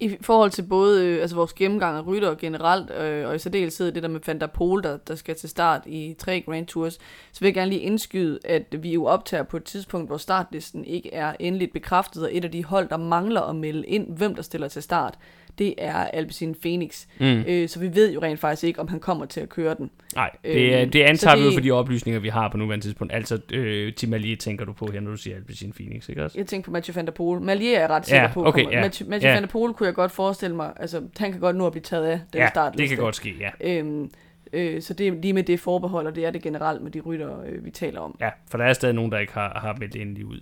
I forhold til både øh, altså vores gennemgang af rytter generelt, øh, og i særdeleshed det der med Van der Pol, der, der skal til start i tre Grand Tours, så vil jeg gerne lige indskyde, at vi jo optager på et tidspunkt, hvor startlisten ikke er endeligt bekræftet, og et af de hold, der mangler at melde ind, hvem der stiller til start, det er Alpecin Phoenix. Mm. Øh, så vi ved jo rent faktisk ikke, om han kommer til at køre den. Nej, det, er, det antager vi jo for de oplysninger, vi har på nuværende tidspunkt. Altså, øh, Tim Allier tænker du på her, når du siger Alpecin Phoenix, ikke også? Jeg tænker på Mathieu van der Poel. Malier er jeg ret sikker Ja, på. okay, kommer. ja. Mathieu, Mathieu Ja. van der Poel kunne jeg godt forestille mig, altså han kan godt nu at blive taget af den Ja, startliste. det kan godt ske, ja. Øhm, øh, så det er lige med det forbehold, og det er det generelt med de rytter, øh, vi taler om. Ja, for der er stadig nogen, der ikke har, har meldt endelig ud.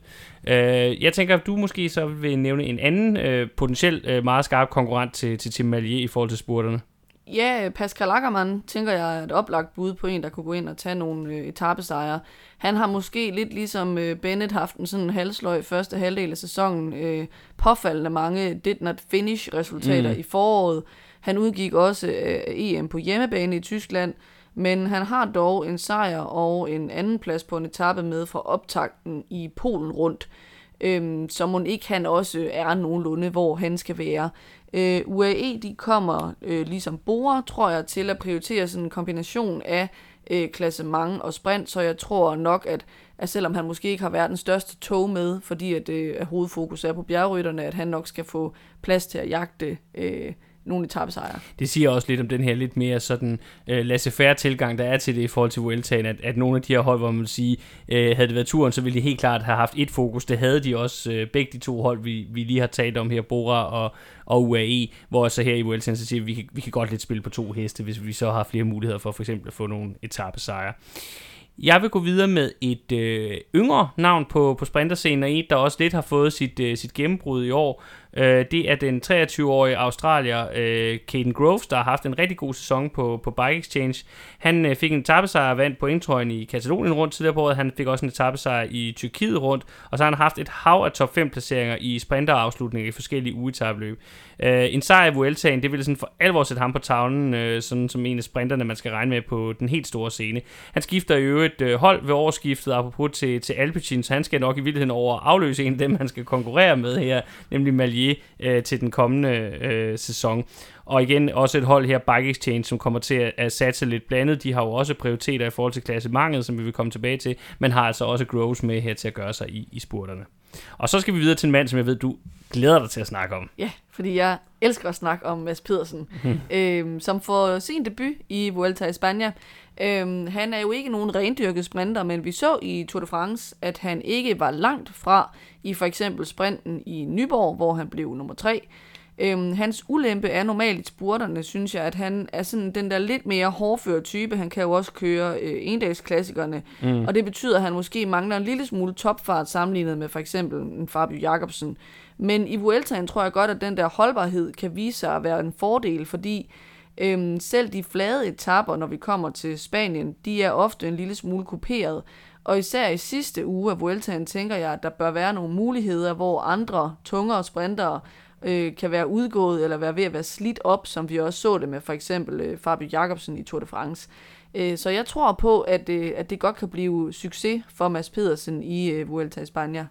Øh, jeg tænker, at du måske så vil nævne en anden øh, potentielt øh, meget skarp konkurrent til, til Tim Allier i forhold til spurterne. Ja, Pascal Ackermann, tænker jeg, er et oplagt bud på en, der kunne gå ind og tage nogle øh, etappesejre. Han har måske lidt ligesom øh, Bennett haft en sådan halsløg første halvdel af sæsonen. Øh, påfaldende mange did not finish resultater mm. i foråret. Han udgik også øh, EM på hjemmebane i Tyskland, men han har dog en sejr og en anden plads på en etape med fra optakten i Polen rundt. Øhm, så må ikke han også er nogenlunde, hvor han skal være. Øh, UAE, de kommer øh, ligesom Bora, tror jeg, til at prioritere sådan en kombination af øh, klassement og sprint, så jeg tror nok, at, at selvom han måske ikke har været den største tog med, fordi at, øh, at hovedfokus er på bjergrytterne, at han nok skal få plads til at jagte øh, nogle etappesejre. Det siger også lidt om den her lidt mere sådan øh, laissez-faire tilgang, der er til det i forhold til Vueltaen, at, at nogle af de her hold, hvor man vil sige, øh, havde det været turen, så ville de helt klart have haft et fokus. Det havde de også, øh, begge de to hold, vi, vi lige har talt om her, Bora og, og UAE, hvor så her i Vueltaen, så siger vi, vi kan, vi kan godt lidt spille på to heste, hvis vi så har flere muligheder for for eksempel at få nogle etappesejre. Jeg vil gå videre med et øh, yngre navn på, på sprinterscenen, og et, der også lidt har fået sit, øh, sit gennembrud i år. Øh, det er den 23-årige australier, øh, Caden Groves, der har haft en rigtig god sæson på, på Bike Exchange. Han øh, fik en etappesejr og vandt pointtrøjen i Katalonien rundt tidligere på året. Han fik også en etappesejr i Tyrkiet rundt, og så har han haft et hav af top 5 placeringer i sprinterafslutninger i forskellige ugetabløb. Øh, en sejr i Vueltaen, det ville sådan for alvor sætte ham på tavlen, øh, sådan som en af sprinterne, man skal regne med på den helt store scene. Han skifter i øvrigt øh, hold ved årsskiftet, apropos til, til Alpecin, så han skal nok i virkeligheden over afløse en af dem, han skal konkurrere med her, nemlig Malier, øh, til den kommende øh, sæson. Og igen også et hold her, Bike Exchange, som kommer til at, at satse lidt blandet. De har jo også prioriteter i forhold til klassementet, som vi vil komme tilbage til, men har altså også Groves med her til at gøre sig i, i spurterne. Og så skal vi videre til en mand, som jeg ved, du glæder dig til at snakke om. Ja, fordi jeg elsker at snakke om Mads Pedersen, Mhm. øhm, som får sin debut i Vuelta i Spanien. Øhm, han er jo ikke nogen rendyrket sprinter, men vi så i Tour de France, at han ikke var langt fra i for eksempel sprinten i Nyborg, hvor han blev nummer tre. Øhm, hans ulempe er normalt i spurterne, synes jeg, at han er sådan den der lidt mere hårdføre type. Han kan jo også køre øh, endagsklassikerne, mm. og det betyder, at han måske mangler en lille smule topfart sammenlignet med for eksempel en Fabio Jacobsen. Men i Vueltaen tror jeg godt, at den der holdbarhed kan vise sig at være en fordel, fordi øhm, selv de flade etapper, når vi kommer til Spanien, de er ofte en lille smule kuperet. Og især i sidste uge af Vueltaen tænker jeg, at der bør være nogle muligheder, hvor andre tungere sprintere øh, kan være udgået eller være ved at være slidt op, som vi også så det med for eksempel øh, Fabio Jacobsen i Tour de France. Øh, så jeg tror på, at, øh, at det godt kan blive succes for Mads Pedersen i øh, Vuelta i Spanien.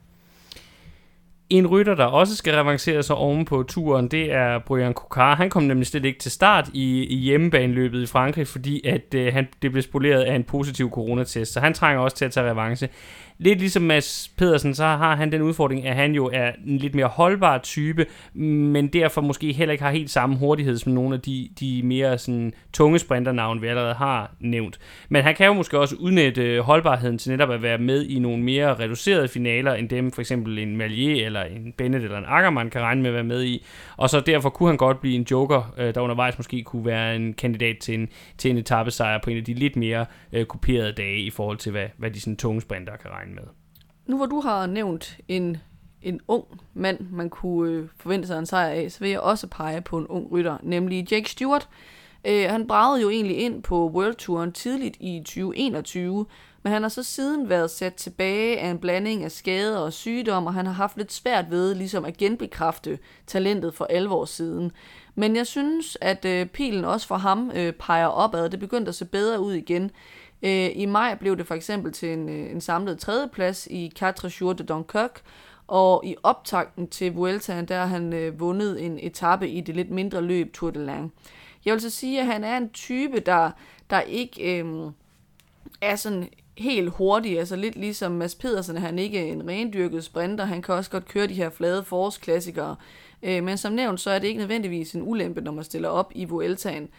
En rytter, der også skal revancere sig oven på turen, det er Brian Kokar. Han kom nemlig slet ikke til start i, i hjemmebaneløbet i Frankrig, fordi at øh, han, det blev spoleret af en positiv coronatest, så han trænger også til at tage revanche. Lidt ligesom Mads Pedersen, så har han den udfordring, at han jo er en lidt mere holdbar type, men derfor måske heller ikke har helt samme hurtighed som nogle af de, de mere sådan, tunge sprinternavne, vi allerede har nævnt. Men han kan jo måske også udnytte øh, holdbarheden til netop at være med i nogle mere reducerede finaler, end dem for eksempel en Malier eller en Bennett eller en Ackermann kan regne med at være med i. Og så derfor kunne han godt blive en joker, øh, der undervejs måske kunne være en kandidat til en, til en etappesejr på en af de lidt mere øh, kuperede dage i forhold til, hvad, hvad de sådan tunge sprinter kan regne med. Nu hvor du har nævnt en, en ung mand, man kunne øh, forvente sig en sejr af, så vil jeg også pege på en ung rytter, nemlig Jake Stewart. Øh, han bragede jo egentlig ind på World Touren tidligt i 2021, men han har så siden været sat tilbage af en blanding af skader og sygdom, og han har haft lidt svært ved ligesom at genbekræfte talentet for alvor siden. Men jeg synes, at øh, pilen også for ham øh, peger opad. Det begyndte at se bedre ud igen. Øh, I maj blev det for eksempel til en, øh, en samlet tredjeplads i Quatre Jours de Dunkirk, Og i optakten til Vueltaen, der har han øh, vundet en etape i det lidt mindre løb Tour de Lang. Jeg vil så sige, at han er en type, der, der ikke øh, er sådan helt hurtig, altså lidt ligesom Mads Pedersen, han ikke er en rendyrket sprinter, han kan også godt køre de her flade forårsklassikere, øh, men som nævnt, så er det ikke nødvendigvis en ulempe, når man stiller op i Vueltaen.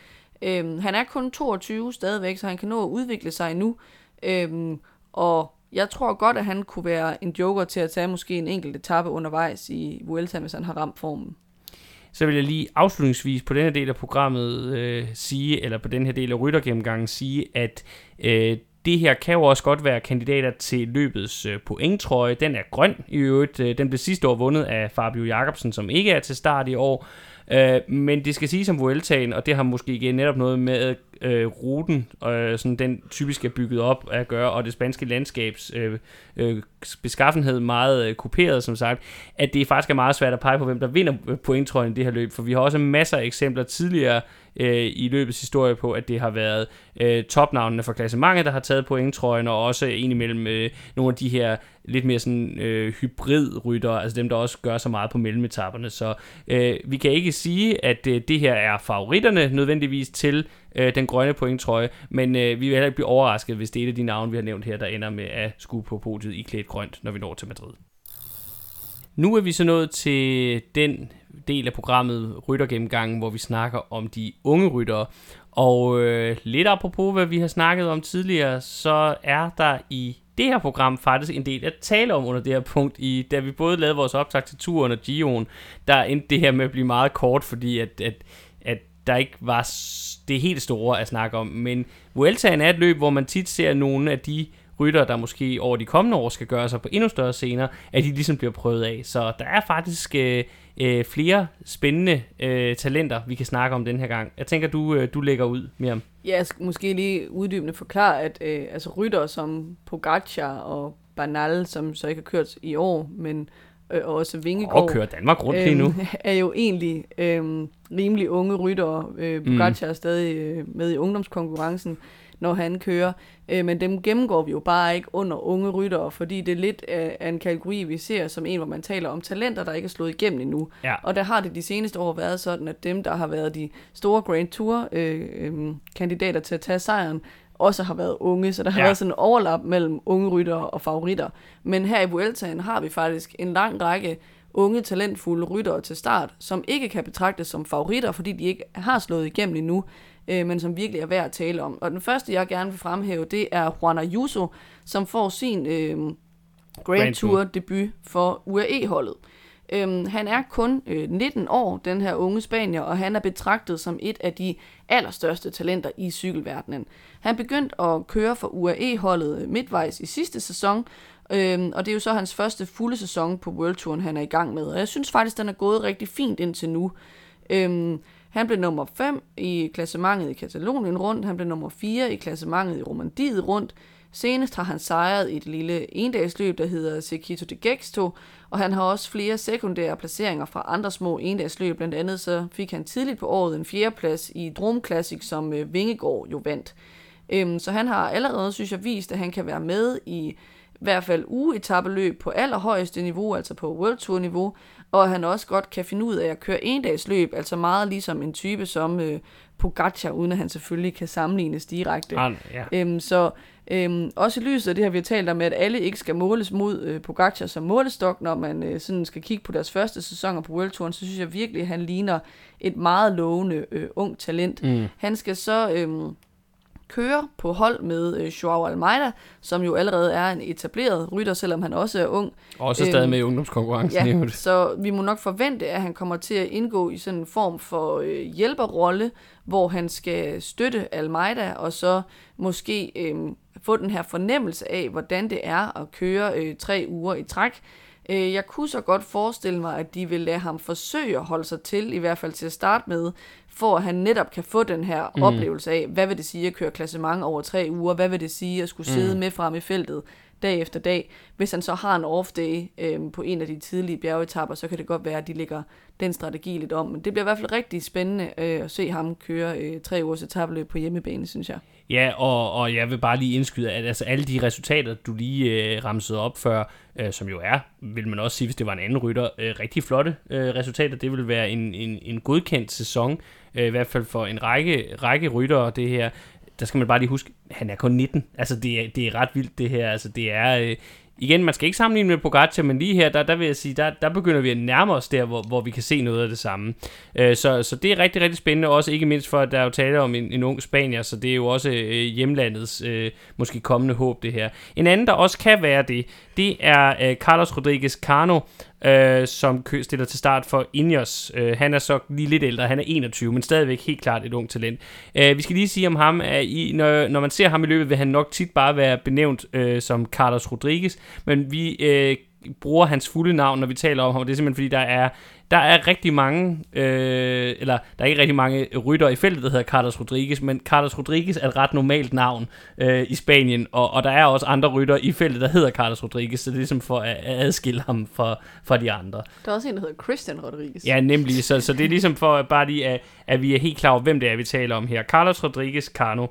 Øhm, han er kun 22 stadigvæk, så han kan nå at udvikle sig nu, Øhm, og jeg tror godt, at han kunne være en joker til at tage måske en enkelt etape undervejs i Vuelta, hvis han har ramt formen. Så vil jeg lige afslutningsvis på denne del af programmet øh, sige, eller på den her del af ryttergennemgangen sige, at øh, det her kan jo også godt være kandidater til løbets øh, pointtrøje. Den er grøn i øvrigt. Øh, den blev sidste år vundet af Fabio Jacobsen, som ikke er til start i år. Øh, men det skal sige som Vueltaen, og det har måske igen netop noget med øh, ruten, øh, sådan den typisk er bygget op at gøre, og det spanske landskabs øh, øh, beskaffenhed meget øh, kuperet, som sagt, at det faktisk er meget svært at pege på, hvem der vinder øh, pointtrøjen i det her løb, for vi har også masser af eksempler tidligere øh, Øh, i løbets historie på, at det har været øh, topnavnene for klassementet, der har taget pointtrøjen, og også indimellem imellem øh, nogle af de her lidt mere sådan øh, hybridrytter, altså dem, der også gør så meget på mellemetapperne. Så øh, vi kan ikke sige, at øh, det her er favoritterne nødvendigvis til øh, den grønne pointtrøje, men øh, vi vil heller ikke blive overrasket, hvis det er et af de navne, vi har nævnt her, der ender med at skue på podiet i klædt grønt, når vi når til Madrid. Nu er vi så nået til den del af programmet Ryttergennemgangen, hvor vi snakker om de unge ryttere. Og øh, lidt apropos, hvad vi har snakket om tidligere, så er der i det her program faktisk en del at tale om under det her punkt, i, da vi både lavede vores optag til turen og Gion, der endte det her med at blive meget kort, fordi at, at, at der ikke var det helt store at snakke om. Men Vueltaen er et løb, hvor man tit ser nogle af de rytter, der måske over de kommende år skal gøre sig på endnu større scener, at de ligesom bliver prøvet af. Så der er faktisk øh, øh, flere spændende øh, talenter, vi kan snakke om den her gang. Jeg tænker, du, øh, du lægger ud, mere. Ja, jeg skal måske lige uddybende forklare, at øh, altså rytter som Pogacar og Bernal, som så ikke har kørt i år, men øh, og også Vingegaard. Og kører Danmark rundt lige nu. Øh, er jo egentlig øh, rimelig unge rytter. Øh, Pogacar mm. er stadig øh, med i ungdomskonkurrencen når han kører. Øh, men dem gennemgår vi jo bare ikke under unge ryttere, fordi det er lidt af, en kategori, vi ser som en, hvor man taler om talenter, der ikke er slået igennem endnu. Ja. Og der har det de seneste år været sådan, at dem, der har været de store Grand Tour øh, øh, kandidater til at tage sejren, også har været unge, så der har ja. været sådan en overlap mellem unge ryttere og favoritter. Men her i Vueltaen har vi faktisk en lang række unge, talentfulde ryttere til start, som ikke kan betragtes som favoritter, fordi de ikke har slået igennem endnu øh, men som virkelig er værd at tale om. Og den første, jeg gerne vil fremhæve, det er Juan Ayuso, som får sin øh, Grand, Grand Tour, debut for UAE-holdet. Øhm, han er kun øh, 19 år, den her unge spanier, og han er betragtet som et af de allerstørste talenter i cykelverdenen. Han begyndte at køre for UAE-holdet midtvejs i sidste sæson, øhm, og det er jo så hans første fulde sæson på World Touren, han er i gang med. Og jeg synes faktisk, den er gået rigtig fint indtil nu. Øhm, han blev nummer 5 i klassementet i Katalonien rundt, han blev nummer 4 i klassementet i Romandiet rundt. Senest har han sejret i et lille endagsløb, der hedder Sekito de Gexto, og han har også flere sekundære placeringer fra andre små endagsløb. Blandt andet så fik han tidligt på året en fjerdeplads i Drum Classic, som øh, Vingegaard jo vandt. Øhm, så han har allerede, synes jeg, vist, at han kan være med i i hvert fald ugeetappeløb på allerhøjeste niveau, altså på World Tour niveau, og han også godt kan finde ud af at køre en dags løb, altså meget ligesom en type som øh, Pogacar, uden at han selvfølgelig kan sammenlignes direkte. Ah, ja. øhm, så øhm, også i lyset af det har vi talt om, at alle ikke skal måles mod øh, Pogacar som målestok, når man øh, sådan skal kigge på deres første sæsoner på World Touren, så synes jeg virkelig, at han ligner et meget lovende øh, ung talent. Mm. Han skal så... Øh, køre på hold med øh, Joao Almeida, som jo allerede er en etableret rytter, selvom han også er ung. Og også stadig med i ungdomskonkurrencen. Ja, så vi må nok forvente, at han kommer til at indgå i sådan en form for øh, hjælperrolle, hvor han skal støtte Almeida, og så måske øh, få den her fornemmelse af, hvordan det er at køre øh, tre uger i træk. Øh, jeg kunne så godt forestille mig, at de vil lade ham forsøge at holde sig til, i hvert fald til at starte med, for at han netop kan få den her mm. oplevelse af, hvad vil det sige at køre klassement over tre uger, hvad vil det sige at skulle sidde mm. med frem i feltet, dag efter dag. Hvis han så har en off-day øh, på en af de tidlige bjergetapper, så kan det godt være, at de lægger den strategi lidt om. Men det bliver i hvert fald rigtig spændende øh, at se ham køre øh, tre ugers etabløb på hjemmebane, synes jeg. Ja, og, og jeg vil bare lige indskyde, at altså, alle de resultater, du lige øh, ramsede op før, øh, som jo er, vil man også sige, hvis det var en anden rytter, øh, rigtig flotte øh, resultater. Det vil være en, en, en godkendt sæson, øh, i hvert fald for en række, række ryttere, det her. Der skal man bare lige huske, han er kun 19. Altså, det er, det er ret vildt, det her. Altså, det er... Øh, igen, man skal ikke sammenligne med Pogacar, men lige her, der, der vil jeg sige, der, der begynder vi at nærme os der, hvor, hvor vi kan se noget af det samme. Øh, så, så det er rigtig, rigtig spændende, også ikke mindst for, at der er jo tale om en, en ung spanier, så det er jo også øh, hjemlandets øh, måske kommende håb, det her. En anden, der også kan være det, det er øh, Carlos Rodriguez Cano, øh, som stiller til start for Ineos. Øh, han er så lige lidt ældre, han er 21, men stadigvæk helt klart et ung talent. Øh, vi skal lige sige om ham, at i, når, når man ser ham i løbet, vil han nok tit bare være benævnt øh, som Carlos Rodriguez, men vi øh, bruger hans fulde navn, når vi taler om ham, og det er simpelthen fordi, der er der er rigtig mange, øh, eller der er ikke rigtig mange rytter i feltet, der hedder Carlos Rodriguez, men Carlos Rodriguez er et ret normalt navn øh, i Spanien, og, og der er også andre rytter i feltet, der hedder Carlos Rodriguez, så det er ligesom for at, at adskille ham fra, fra de andre. Der er også en, der hedder Christian Rodriguez. Ja, nemlig, så, så det er ligesom for bare lige, at, at vi er helt klar over, hvem det er, vi taler om her. Carlos Rodriguez Cano.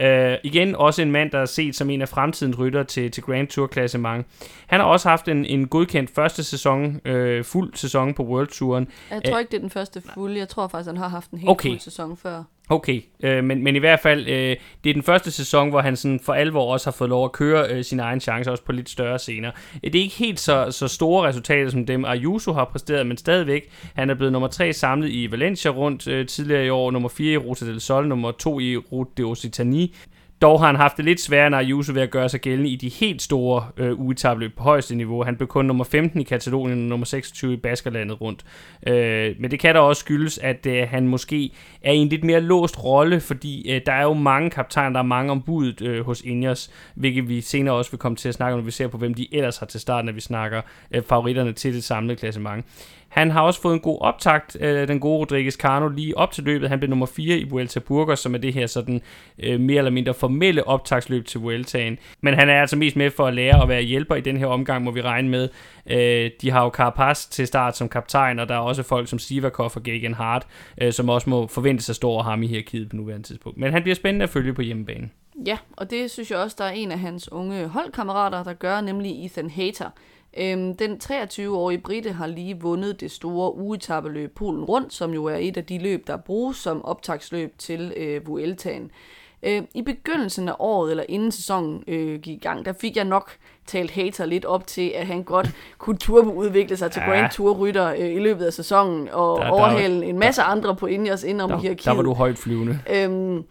Uh, igen også en mand, der er set som en af fremtidens rytter til, til Grand Tour klassement. Han har også haft en, en godkendt første sæson, uh, fuld sæson på World Touren. Jeg tror ikke, det er den første fulde. Jeg tror faktisk, han har haft en helt okay. fuld sæson før. Okay, øh, men, men i hvert fald, øh, det er den første sæson, hvor han sådan for alvor også har fået lov at køre øh, sin egen chance, også på lidt større scener. Øh, det er ikke helt så, så store resultater, som dem Ayuso har præsteret, men stadigvæk. Han er blevet nummer 3 samlet i Valencia rundt øh, tidligere i år, nummer 4 i Ruta del Sol, nummer 2 i Route de Occitanie. Dog har han haft det lidt sværere end Ayuso ved at gøre sig gældende i de helt store øh, ugetabløb på højeste niveau. Han blev kun nummer 15 i Katalonien og nummer 26 i Baskerlandet rundt. Øh, men det kan da også skyldes, at øh, han måske er i en lidt mere låst rolle, fordi øh, der er jo mange kaptajner, der er mange ombudet øh, hos Ingers, hvilket vi senere også vil komme til at snakke om, når vi ser på, hvem de ellers har til starten, når vi snakker øh, favoritterne til det samlede klassement. Han har også fået en god optakt, øh, den gode Rodriguez Cano, lige op til løbet. Han blev nummer 4 i Vuelta Burgos, som er det her sådan øh, mere eller mindre formelle optagsløb til Vueltaen. Men han er altså mest med for at lære at være hjælper i den her omgang, må vi regne med. Øh, de har jo Carapaz til start som kaptajn, og der er også folk som Sivakov og Gagan Hart, øh, som også må forvente sig stå ham i hierarkiet på nuværende tidspunkt. Men han bliver spændende at følge på hjemmebane. Ja, og det synes jeg også, der er en af hans unge holdkammerater, der gør, nemlig Ethan Hater. Øhm, den 23-årige Britte har lige vundet det store ugetabeløb Polen Rundt, som jo er et af de løb, der bruges som optagsløb til øh, Vueltaen. Øh, I begyndelsen af året, eller inden sæsonen øh, gik i gang, der fik jeg nok talt hater lidt op til, at han godt kunne turboudvikle sig til ja. Grand Tour-rytter øh, i løbet af sæsonen, og der, overhale en masse der, andre på Ingers inden der, hierarkiet. Der var du højt flyvende. Øhm,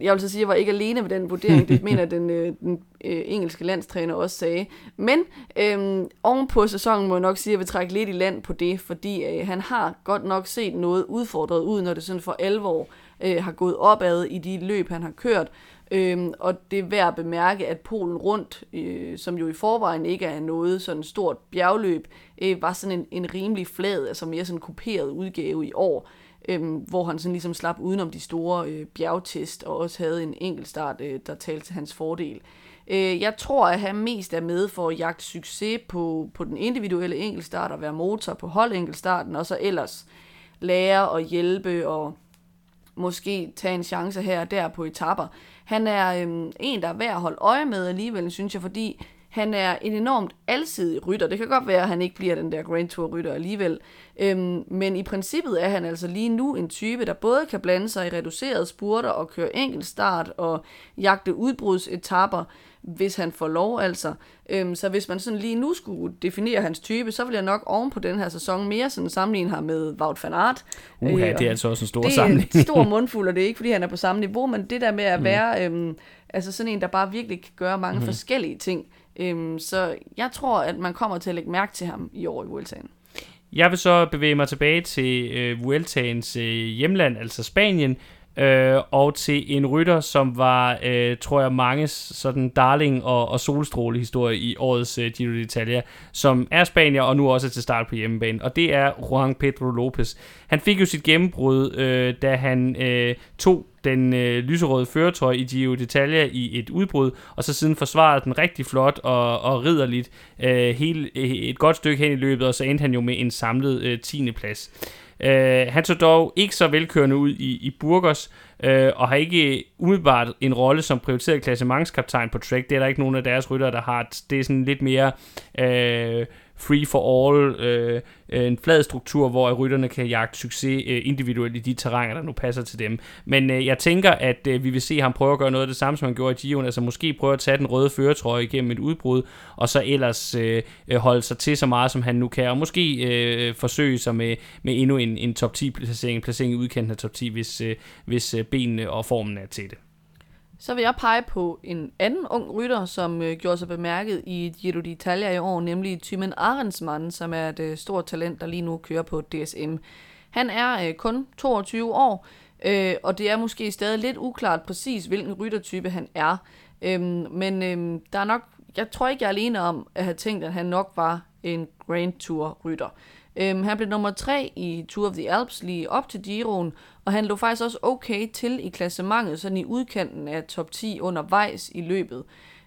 jeg vil så sige, at jeg var ikke alene med den vurdering. Det mener den, øh, den øh, engelske landstræner også sagde. Men øh, ovenpå sæsonen må jeg nok sige, at jeg vil trække lidt i land på det, fordi øh, han har godt nok set noget udfordret ud, når det sådan for alvor øh, har gået opad i de løb, han har kørt. Øhm, og det er værd at bemærke, at Polen rundt, øh, som jo i forvejen ikke er noget sådan stort bjergløb, øh, var sådan en, en rimelig flad, altså mere sådan kuperet udgave i år øhm, hvor han sådan ligesom slap udenom de store øh, bjergtest, og også havde en enkelt start, øh, der talte til hans fordel. Øh, jeg tror, at han mest er med for at jagte succes på, på den individuelle enkeltstart og være motor på holdenkeltstarten, og så ellers lære og hjælpe og måske tage en chance her og der på etapper. Han er øhm, en, der er værd at holde øje med alligevel, synes jeg, fordi han er en enormt alsidig rytter. Det kan godt være, at han ikke bliver den der Grand Tour rytter alligevel. Øhm, men i princippet er han altså lige nu en type, der både kan blande sig i reducerede spurter og køre enkelt start og jagte udbrudsetapper, hvis han får lov altså. Øhm, så hvis man sådan lige nu skulle definere hans type, så vil jeg nok oven på den her sæson mere sådan sammenligne ham med Wout van Aert. Uha, øh, det er altså også en stor det sammenligning. Det er en stor mundfuld, og det er ikke, fordi han er på samme niveau, men det der med at mm. være øhm, altså sådan en, der bare virkelig kan gøre mange mm. forskellige ting, Øhm, så jeg tror, at man kommer til at lægge mærke til ham i år i Vueltaen. Jeg vil så bevæge mig tilbage til øh, Vueltaens øh, hjemland, altså Spanien, øh, og til en rytter, som var, øh, tror jeg, manges sådan darling og, og solstrålehistorie i årets øh, Giro d'Italia, som er spanier og nu også er til start på hjemmebane, og det er Juan Pedro Lopez. Han fik jo sit gennembrud, øh, da han øh, tog den øh, lyserøde føretrøje i Gio Detalje i et udbrud, og så siden forsvarede den rigtig flot og, og ridderligt øh, hele, øh, et godt stykke hen i løbet, og så endte han jo med en samlet øh, 10. plads. Øh, han så dog ikke så velkørende ud i, i Burgos, øh, og har ikke umiddelbart en rolle som prioriteret klassementskaptajn på track. Det er der ikke nogen af deres ryttere, der har. Det er sådan lidt mere... Øh, free for all, øh, øh, en flad struktur, hvor rytterne kan jagte succes øh, individuelt i de terrænger, der nu passer til dem. Men øh, jeg tænker, at øh, vi vil se ham prøve at gøre noget af det samme, som han gjorde i Giroen, altså måske prøve at tage den røde føretrøje igennem et udbrud, og så ellers øh, øh, holde sig til så meget, som han nu kan, og måske øh, forsøge sig med, med endnu en, en top 10 placering, en placering i udkanten af top 10, hvis, øh, hvis øh, benene og formen er til det. Så vil jeg pege på en anden ung rytter, som øh, gjorde sig bemærket i Giro d'Italia i år, nemlig Thymen Arendsmann, som er et øh, stort talent, der lige nu kører på DSM. Han er øh, kun 22 år, øh, og det er måske stadig lidt uklart præcis, hvilken ryttertype han er. Øhm, men øh, der er nok, jeg tror ikke, jeg er alene om at have tænkt, at han nok var en Grand Tour rytter. Øhm, han blev nummer 3 i Tour of the Alps lige op til Giroen, og han lå faktisk også okay til i klassementet, sådan i udkanten af top 10 undervejs i løbet.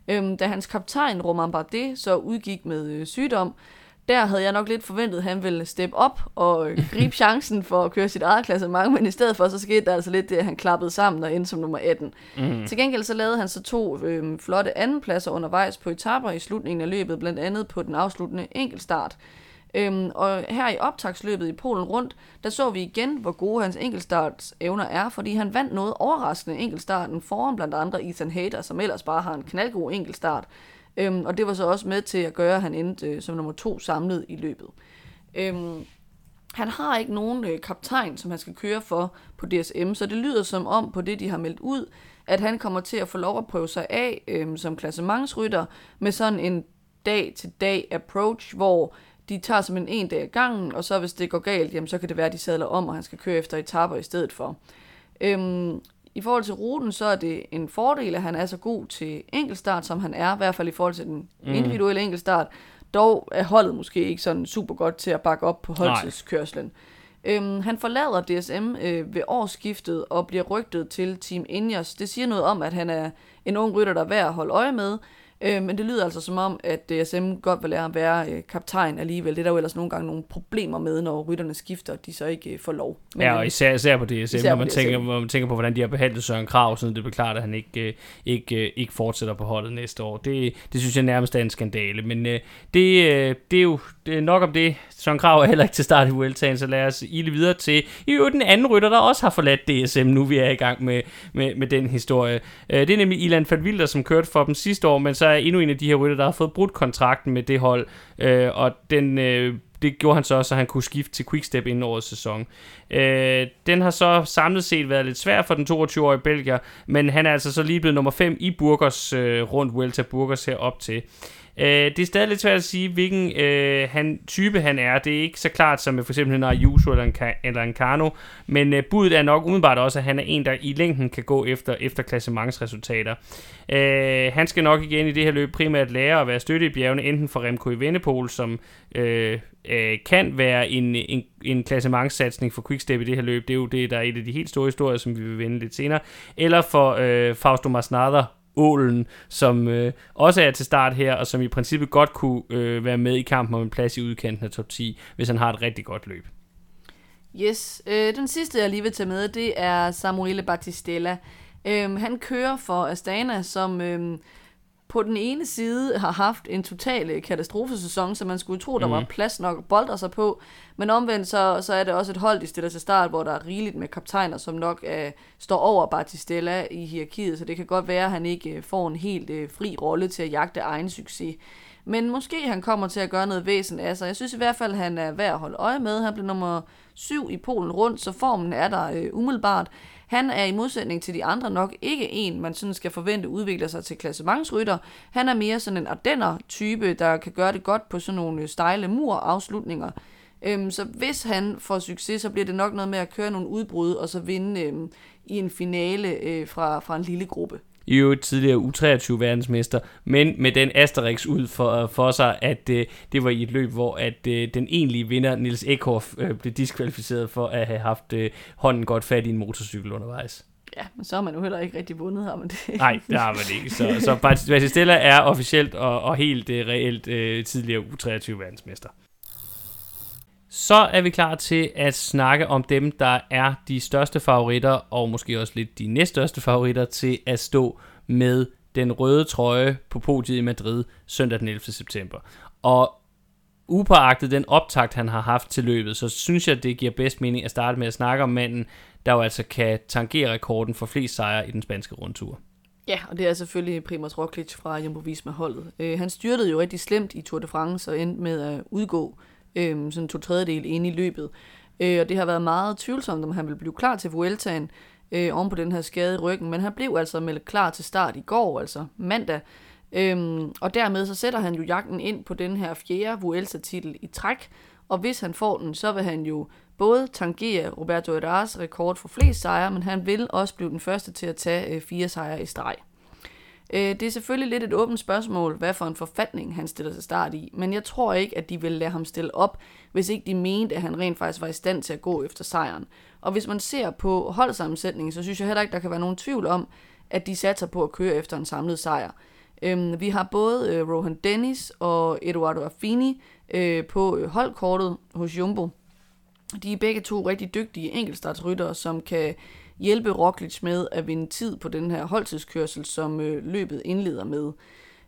Øhm, da hans kaptajn Romain Bardet så udgik med øh, sygdom, der havde jeg nok lidt forventet, at han ville steppe op og øh, gribe chancen for at køre sit eget klassement, men i stedet for, så skete der altså lidt det, at han klappede sammen og endte som nummer 18. Mm. Til gengæld så lavede han så to øh, flotte andenpladser undervejs på etaper i slutningen af løbet, blandt andet på den afsluttende enkeltstart. Øhm, og her i optagsløbet i Polen rundt, der så vi igen, hvor gode hans enkeltstarts evner er, fordi han vandt noget overraskende enkeltstarten foran blandt andre Ethan Hader, som ellers bare har en knaldgod enkeltstart. Øhm, og det var så også med til at gøre, at han endte øh, som nummer to samlet i løbet. Øhm, han har ikke nogen øh, kaptajn, som han skal køre for på DSM, så det lyder som om på det, de har meldt ud, at han kommer til at få lov at prøve sig af øh, som klassementsrytter med sådan en dag-til-dag approach, hvor de tager simpelthen en dag ad gangen, og så hvis det går galt, jamen, så kan det være, at de sadler om, og han skal køre efter etaper i stedet for. Øhm, I forhold til ruten, så er det en fordel, at han er så god til enkeltstart, som han er, i hvert fald i forhold til den mm. individuelle enkeltstart. Dog er holdet måske ikke sådan super godt til at bakke op på holdtidskørslen. Øhm, han forlader DSM øh, ved årsskiftet og bliver rygtet til Team Ineos. Det siger noget om, at han er en ung rytter, der er værd at holde øje med, Øh, men det lyder altså som om, at DSM godt vil lære at være øh, kaptajn alligevel. Det er der jo ellers nogle gange nogle problemer med, når rytterne skifter, de så ikke øh, får lov. Men, ja, og især, især på DSM, især når, man på tænker, når man tænker på, hvordan de har behandlet Søren Krav, så det klart, at han ikke, øh, ikke, ikke fortsætter på holdet næste år. Det, det synes jeg nærmest er en skandale, men øh, det, øh, det er jo det er nok om det. Søren Krav er heller ikke til start i Vueltaen, så lad os ile videre til i øvrigt den anden rytter, der også har forladt DSM, nu vi er i gang med, med, med den historie. Øh, det er nemlig Ilan van Wilder, som kørte for dem sidste år, men så er endnu en af de her rytter, der har fået brudt kontrakten med det hold, øh, og den... Øh, det gjorde han så, så han kunne skifte til Quickstep inden årets sæson. Øh, den har så samlet set været lidt svær for den 22-årige belgier, men han er altså så lige blevet nummer 5 i Burgers øh, rundt Vuelta Burgers herop til. Øh, det er stadig lidt svært at sige, hvilken øh, han, type han er. Det er ikke så klart som med for eksempel en Ayuso eller en, eller en Kano, men øh, budet er nok umiddelbart også, at han er en, der i længden kan gå efter, efter klassementsresultater. Øh, han skal nok igen i det her løb primært lære at være støtte i bjergene, enten for Remco i Vennepol, som øh, øh, kan være en, en, en klassementssatsning for Quickstep i det her løb. Det er jo det, der er et af de helt store historier, som vi vil vende lidt senere. Eller for øh, Fausto Masnada, Ålen, som øh, også er til start her, og som i princippet godt kunne øh, være med i kampen om en plads i udkanten af top 10, hvis han har et rigtig godt løb. Yes, øh, den sidste jeg lige vil tage med, det er Samuele Battistella. Øh, han kører for Astana, som øh, på den ene side har haft en total øh, katastrofesæson, så man skulle tro, der mm. var plads nok at bolde sig på. Men omvendt, så, så er det også et hold, de stiller til start, hvor der er rigeligt med kaptajner, som nok uh, står over Batistella i hierarkiet, så det kan godt være, at han ikke uh, får en helt uh, fri rolle til at jagte egen succes. Men måske han kommer til at gøre noget væsen af sig. Jeg synes i hvert fald, han er værd at holde øje med. Han blev nummer syv i Polen rundt, så formen er der uh, umiddelbart. Han er i modsætning til de andre nok ikke en, man sådan skal forvente udvikler sig til klassementsrytter. Han er mere sådan en ardenner-type, der kan gøre det godt på sådan nogle stejle mur-afslutninger. Øhm, så hvis han får succes, så bliver det nok noget med at køre nogle udbrud, og så vinde øhm, i en finale øh, fra, fra en lille gruppe i øvrigt tidligere U23-verdensmester, men med den Asterix ud for, for sig, at øh, det var i et løb, hvor at øh, den egentlige vinder, Nils Ekhoff, øh, blev diskvalificeret for at have haft øh, hånden godt fat i en motorcykel undervejs. Ja, men så har man jo heller ikke rigtig vundet her, men det... Nej, det har man ikke. Så, så Battistella er officielt og, og helt uh, reelt uh, tidligere U23-verdensmester. Så er vi klar til at snakke om dem, der er de største favoritter, og måske også lidt de næststørste favoritter til at stå med den røde trøje på podiet i Madrid søndag den 11. september. Og upåagtet den optakt, han har haft til løbet, så synes jeg, det giver bedst mening at starte med at snakke om manden, der jo altså kan tangere rekorden for flest sejre i den spanske rundtur. Ja, og det er selvfølgelig Primoz Roglic fra Jumbo Visma-holdet. Øh, han styrtede jo rigtig slemt i Tour de France og endte med at udgå øh, sådan to tredjedel ind i løbet. Øh, og det har været meget tvivlsomt, om han ville blive klar til Vueltaen øh, oven på den her skade i ryggen, men han blev altså meldt klar til start i går, altså mandag. Øhm, og dermed så sætter han jo jagten ind på den her fjerde Vuelta-titel i træk, og hvis han får den, så vil han jo både tangere Roberto Herrás rekord for flest sejre, men han vil også blive den første til at tage øh, fire sejre i streg. Øh, det er selvfølgelig lidt et åbent spørgsmål, hvad for en forfatning han stiller sig start i, men jeg tror ikke, at de vil lade ham stille op, hvis ikke de mente, at han rent faktisk var i stand til at gå efter sejren. Og hvis man ser på holdsammensætningen, så synes jeg heller ikke, der kan være nogen tvivl om, at de satser på at køre efter en samlet sejr. Øhm, vi har både øh, Rohan Dennis og Eduardo Affini øh, på øh, holdkortet hos Jumbo. De er begge to rigtig dygtige enkeltstartsryttere, som kan hjælpe Roglic med at vinde tid på den her holdtidskørsel, som øh, løbet indleder med.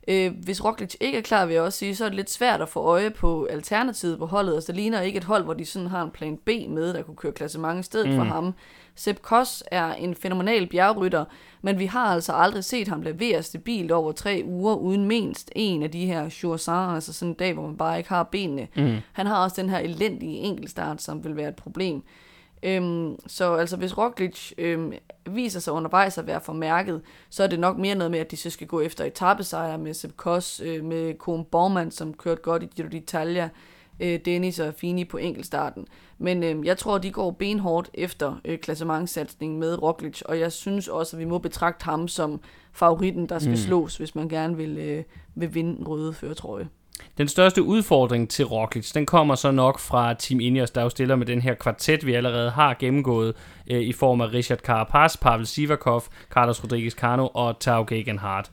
Øh, hvis Roglic ikke er klar, vil jeg også sige, så er det lidt svært at få øje på alternativet på holdet. Altså, det ligner ikke et hold, hvor de sådan har en plan B med, der kunne køre klassement i stedet mm. for ham. Sepp Koss er en fænomenal bjergrytter, men vi har altså aldrig set ham levere stabilt over tre uger, uden mindst en af de her Choursard, altså sådan en dag, hvor man bare ikke har benene. Mm. Han har også den her elendige enkeltstart, som vil være et problem. Øhm, så altså hvis Roglic øhm, viser sig undervejs at være formærket, så er det nok mere noget med, at de så skal gå efter etappesejre med Sepp Koss, øh, med Kohn Bormann, som kørte godt i Giro d'Italia, øh, Dennis og Fini på enkeltstarten. Men øh, jeg tror, de går benhårdt efter øh, klassementssatsningen med Roglic, og jeg synes også, at vi må betragte ham som favoritten, der skal mm. slås, hvis man gerne vil, øh, vil vinde en røde førtrøje. Den største udfordring til Roglic, den kommer så nok fra Team Ineos, der jo stiller med den her kvartet, vi allerede har gennemgået, øh, i form af Richard Carapaz, Pavel Sivakov, Carlos Rodriguez Cano og Tao Gegenhardt.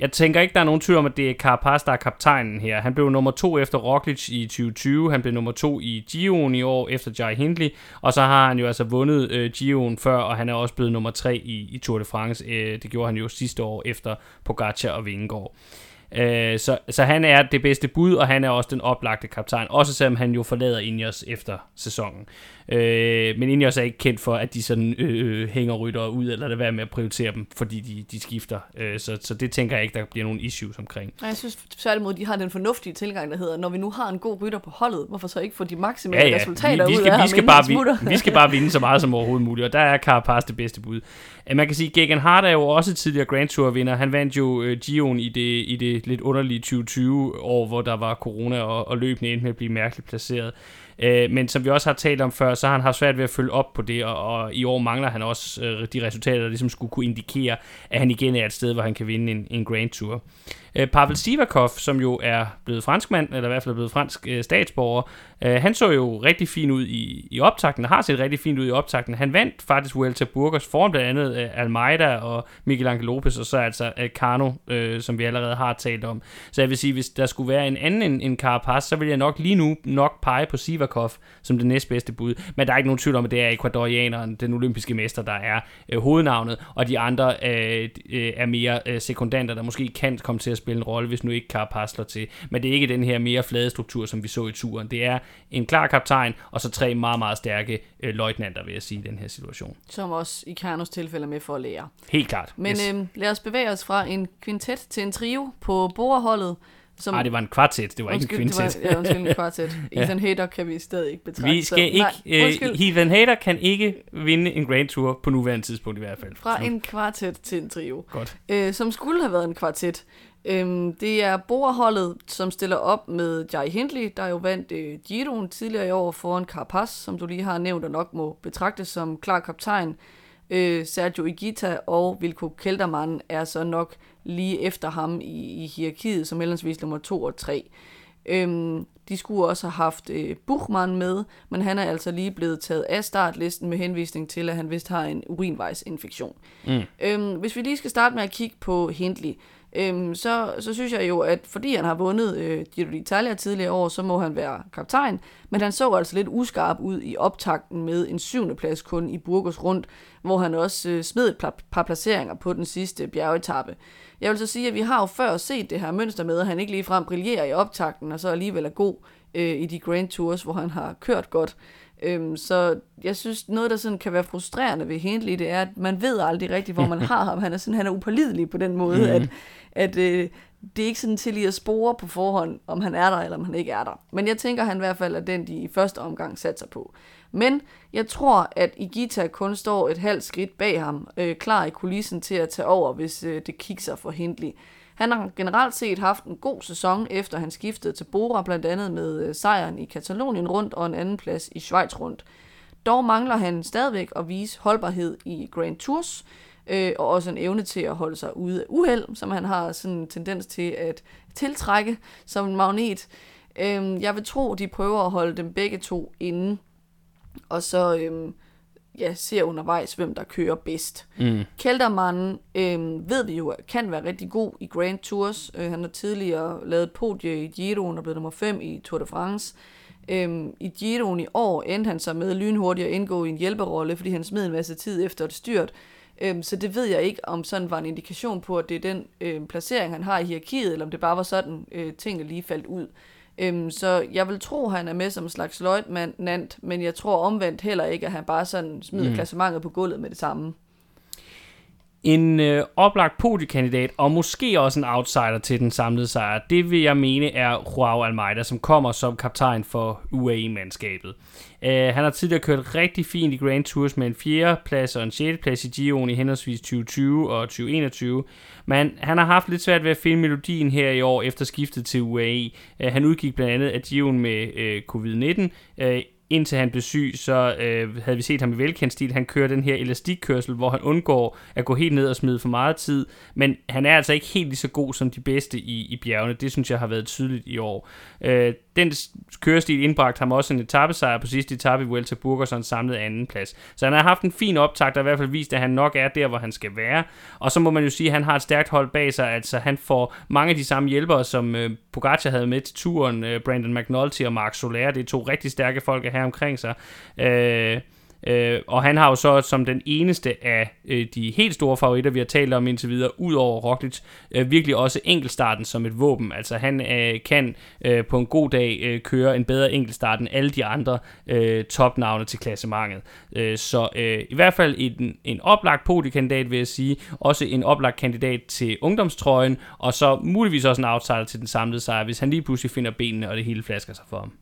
Jeg tænker ikke, der er nogen tvivl om, at det er Carapaz, der er kaptajnen her. Han blev nummer to efter Roglic i 2020, han blev nummer to i Giroen i år efter Jai Hindley, og så har han jo altså vundet øh, Giroen før, og han er også blevet nummer tre i, i Tour de France. Øh, det gjorde han jo sidste år efter Pogacar og Vingegaard. Øh, så, så han er det bedste bud, og han er også den oplagte kaptajn, også selvom han jo forlader Ineos efter sæsonen. Øh, men Ineos er ikke kendt for, at de sådan øh, øh hænger rytter ud, eller det være med at prioritere dem, fordi de, de skifter. Øh, så, så det tænker jeg ikke, der bliver nogen issues omkring. Jeg synes tværtimod, de har den fornuftige tilgang, der hedder, når vi nu har en god rytter på holdet, hvorfor så ikke få de maksimale ja, ja. resultater vi, vi skal, ud af vi skal, bare, vi, vi skal bare vinde så meget som overhovedet muligt, og der er Carapaz det bedste bud. Man kan sige, Gegan Hart er jo også tidligere Grand Tour vinder. Han vandt jo øh, Gion i det, i det lidt underlige 2020 år, hvor der var corona og, og løbende endte med at blive mærkeligt placeret. Øh, men som vi også har talt om før, så har han haft svært ved at følge op på det, og, og i år mangler han også øh, de resultater, der ligesom skulle kunne indikere, at han igen er et sted, hvor han kan vinde en, en Grand Tour. Øh, Pavel Sivakov, som jo er blevet franskmand, eller i hvert fald blevet fransk øh, statsborger, øh, han så jo rigtig fin ud i, i optakten, har set rigtig fint ud i optakten. Han vandt faktisk Vuelta Burgos foran blandt andet øh, Almeida og Miguel Angel Lopez, og så altså øh, Cano, øh, som vi allerede har talt om. Så jeg vil sige, hvis der skulle være en anden end, end Carapaz, så vil jeg nok lige nu nok pege på Sivakov som det næstbedste bud. Men der er ikke nogen tvivl om, at det er Ecuadorianeren, den olympiske mester, der er øh, hovednavnet, og de andre øh, øh, er mere øh, sekundanter, der måske kan komme til at spille en rolle, hvis nu ikke Carapaz slår til. Men det er ikke den her mere flade struktur, som vi så i turen. Det er en klar kaptajn, og så tre meget, meget stærke øh, løjtnanter, vil jeg sige, i den her situation. Som også i Karnos tilfælde med for at lære. Helt klart. Men yes. øh, lad os bevæge os fra en kvintet til en trio på borerholdet. Som, Nej, det var en kvartet, det var undskyld, ikke en kvintet. Det var, ja, undskyld, en kvartet. ja. Ethan Hader kan vi stadig ikke betragte. Vi skal ikke, Nej, uh, Ethan Hader kan ikke vinde en Grand Tour på nuværende tidspunkt i hvert fald. Fra en kvartet til en trio. Godt. Uh, som skulle have været en kvartet. Øhm, det er borholdet, som stiller op med Jai Hindley, der jo vandt øh, Giroen tidligere i år foran Carapaz, som du lige har nævnt og nok må betragtes som klar kaptajn. Øh, Sergio Igita og Vilko Kelderman er så nok lige efter ham i, i hierarkiet som mellemsvis nummer 2 og 3. Øhm, De skulle også have haft øh, Buchmann med, men han er altså lige blevet taget af startlisten med henvisning til, at han vist har en urinvejsinfektion. Mm. Øhm, hvis vi lige skal starte med at kigge på Hindley, øhm, så, så synes jeg jo, at fordi han har vundet øh, Giro d'Italia tidligere år, så må han være kaptajn, men han så altså lidt uskarp ud i optakten med en syvende plads kun i Burgos rundt, hvor han også øh, smed et par, par placeringer på den sidste bjergetappe. Jeg vil så sige, at vi har jo før set det her mønster med, at han ikke ligefrem brillerer i optakten, og så alligevel er god øh, i de Grand Tours, hvor han har kørt godt. Øhm, så jeg synes, noget, der sådan kan være frustrerende ved Hindley, det er, at man ved aldrig rigtigt, hvor man har ham. Han er, sådan, han er upålidelig på den måde, mm-hmm. at, at øh, det er ikke sådan til lige at spore på forhånd, om han er der, eller om han ikke er der. Men jeg tænker, han i hvert fald er den, de i første omgang satser på. Men jeg tror, at Igita kun står et halvt skridt bag ham, øh, klar i kulissen til at tage over, hvis øh, det kigger for Hindley. Han har generelt set haft en god sæson, efter han skiftede til Bora, blandt andet med øh, sejren i Katalonien rundt og en anden plads i Schweiz rundt. Dog mangler han stadigvæk at vise holdbarhed i Grand Tours, øh, og også en evne til at holde sig ude af uheld, som han har sådan en tendens til at tiltrække som en magnet. Øh, jeg vil tro, de prøver at holde dem begge to inde, og så øh, ja, ser undervejs, hvem der kører bedst. Mm. Kelderman øh, ved vi jo, kan være rigtig god i Grand Tours. Øh, han har tidligere lavet podie i Giroen og blevet nummer 5 i Tour de France. Øhm, I Giroen i år endte han så med lynhurtigt at indgå i en hjælperolle, fordi han smed en masse tid efter et styrt. Øhm, så det ved jeg ikke, om sådan var en indikation på, at det er den øh, placering, han har i hierarkiet, eller om det bare var sådan, øh, tingene lige faldt ud. Øhm, så jeg vil tro, at han er med som en slags løjtnant, men jeg tror omvendt heller ikke, at han bare sådan smider mm. klassementet på gulvet med det samme. En øh, oplagt podiekandidat, og måske også en outsider til den samlede sejr, det vil jeg mene er Joao Almeida, som kommer som kaptajn for UAE-mandskabet. Øh, han har tidligere kørt rigtig fint i Grand Tours med en 4. plads og en 6. plads i Giroen i henholdsvis 2020 og 2021. Men han har haft lidt svært ved at finde melodien her i år efter skiftet til UAE. Øh, han udgik blandt andet af Giroen med øh, covid-19. øh, indtil han blev syg, så øh, havde vi set ham i velkendt stil. Han kører den her elastikkørsel, hvor han undgår at gå helt ned og smide for meget tid. Men han er altså ikke helt lige så god som de bedste i, i bjergene. Det synes jeg har været tydeligt i år. Øh, den kørestil indbragte ham også en etappesejr på sidste etape i Vuelta Burgos og en samlet anden plads. Så han har haft en fin optakt der i hvert fald vist, at han nok er der, hvor han skal være. Og så må man jo sige, at han har et stærkt hold bag sig. Altså han får mange af de samme hjælpere, som øh, Pogacar havde med til turen. Øh, Brandon McNulty og Mark Soler. Det er to rigtig stærke folk at have omkring sig. Øh, Øh, og han har jo så som den eneste af øh, de helt store favoritter, vi har talt om indtil videre, ud over Roglic, øh, virkelig også enkeltstarten som et våben. Altså han øh, kan øh, på en god dag øh, køre en bedre enkeltstart end alle de andre øh, topnavne til klassementet. Øh, så øh, i hvert fald en, en oplagt podiekandidat, vil jeg sige. Også en oplagt kandidat til ungdomstrøjen, og så muligvis også en outsider til den samlede sejr, hvis han lige pludselig finder benene, og det hele flasker sig for ham.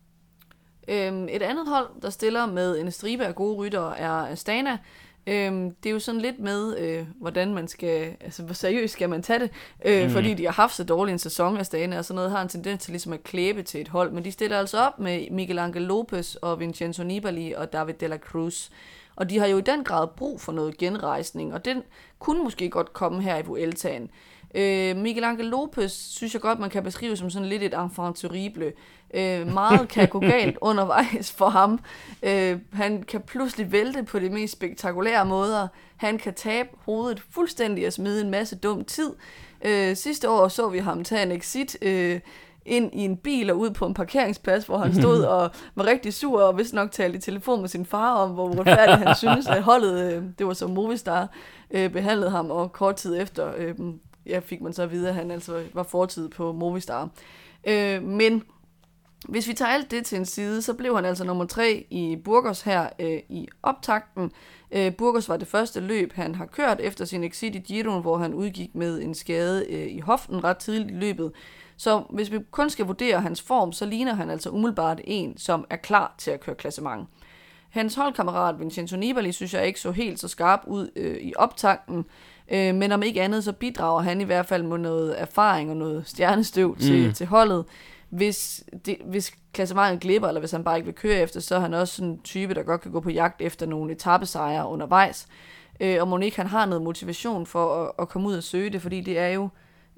Øhm, et andet hold, der stiller med en stribe af gode ryttere, er Astana. Øhm, det er jo sådan lidt med, øh, hvordan man skal, altså hvor seriøst skal man tage det, øh, mm. fordi de har haft så dårlig en sæson, Astana, og sådan noget har en tendens til ligesom at klæbe til et hold, men de stiller altså op med Miguel Angel Lopez og Vincenzo Nibali og David de la Cruz. Og de har jo i den grad brug for noget genrejsning, og den kunne måske godt komme her i Vueltaen. Øh, Miguel Angel Lopez synes jeg godt, man kan beskrive som sådan lidt et enfant terrible. Øh, meget kan gå galt undervejs for ham. Øh, han kan pludselig vælte på de mest spektakulære måder. Han kan tabe hovedet fuldstændig og smide en masse dum tid. Øh, sidste år så vi ham tage en exit øh, ind i en bil og ud på en parkeringsplads, hvor han stod og var rigtig sur og vist nok talte i telefon med sin far om, hvor retfærdigt han synes, at holdet, øh, det var som Movistar, øh, behandlede ham, og kort tid efter øh, ja, fik man så at vide, at han altså var fortid på Movistar. Men hvis vi tager alt det til en side, så blev han altså nummer tre i Burgos her øh, i optakten. Øh, Burgos var det første løb, han har kørt efter sin exit i Giroen, hvor han udgik med en skade øh, i hoften ret tidligt i løbet. Så hvis vi kun skal vurdere hans form, så ligner han altså umiddelbart en, som er klar til at køre klassement. Hans holdkammerat Vincenzo Nibali synes jeg ikke så helt så skarp ud øh, i optakten, øh, men om ikke andet så bidrager han i hvert fald med noget erfaring og noget stjernestøv til, mm. til holdet hvis, det, hvis klassementet glipper, eller hvis han bare ikke vil køre efter, så er han også sådan en type, der godt kan gå på jagt efter nogle etappesejre undervejs. Øh, og Monique han har noget motivation for at, at komme ud og søge det, fordi det er jo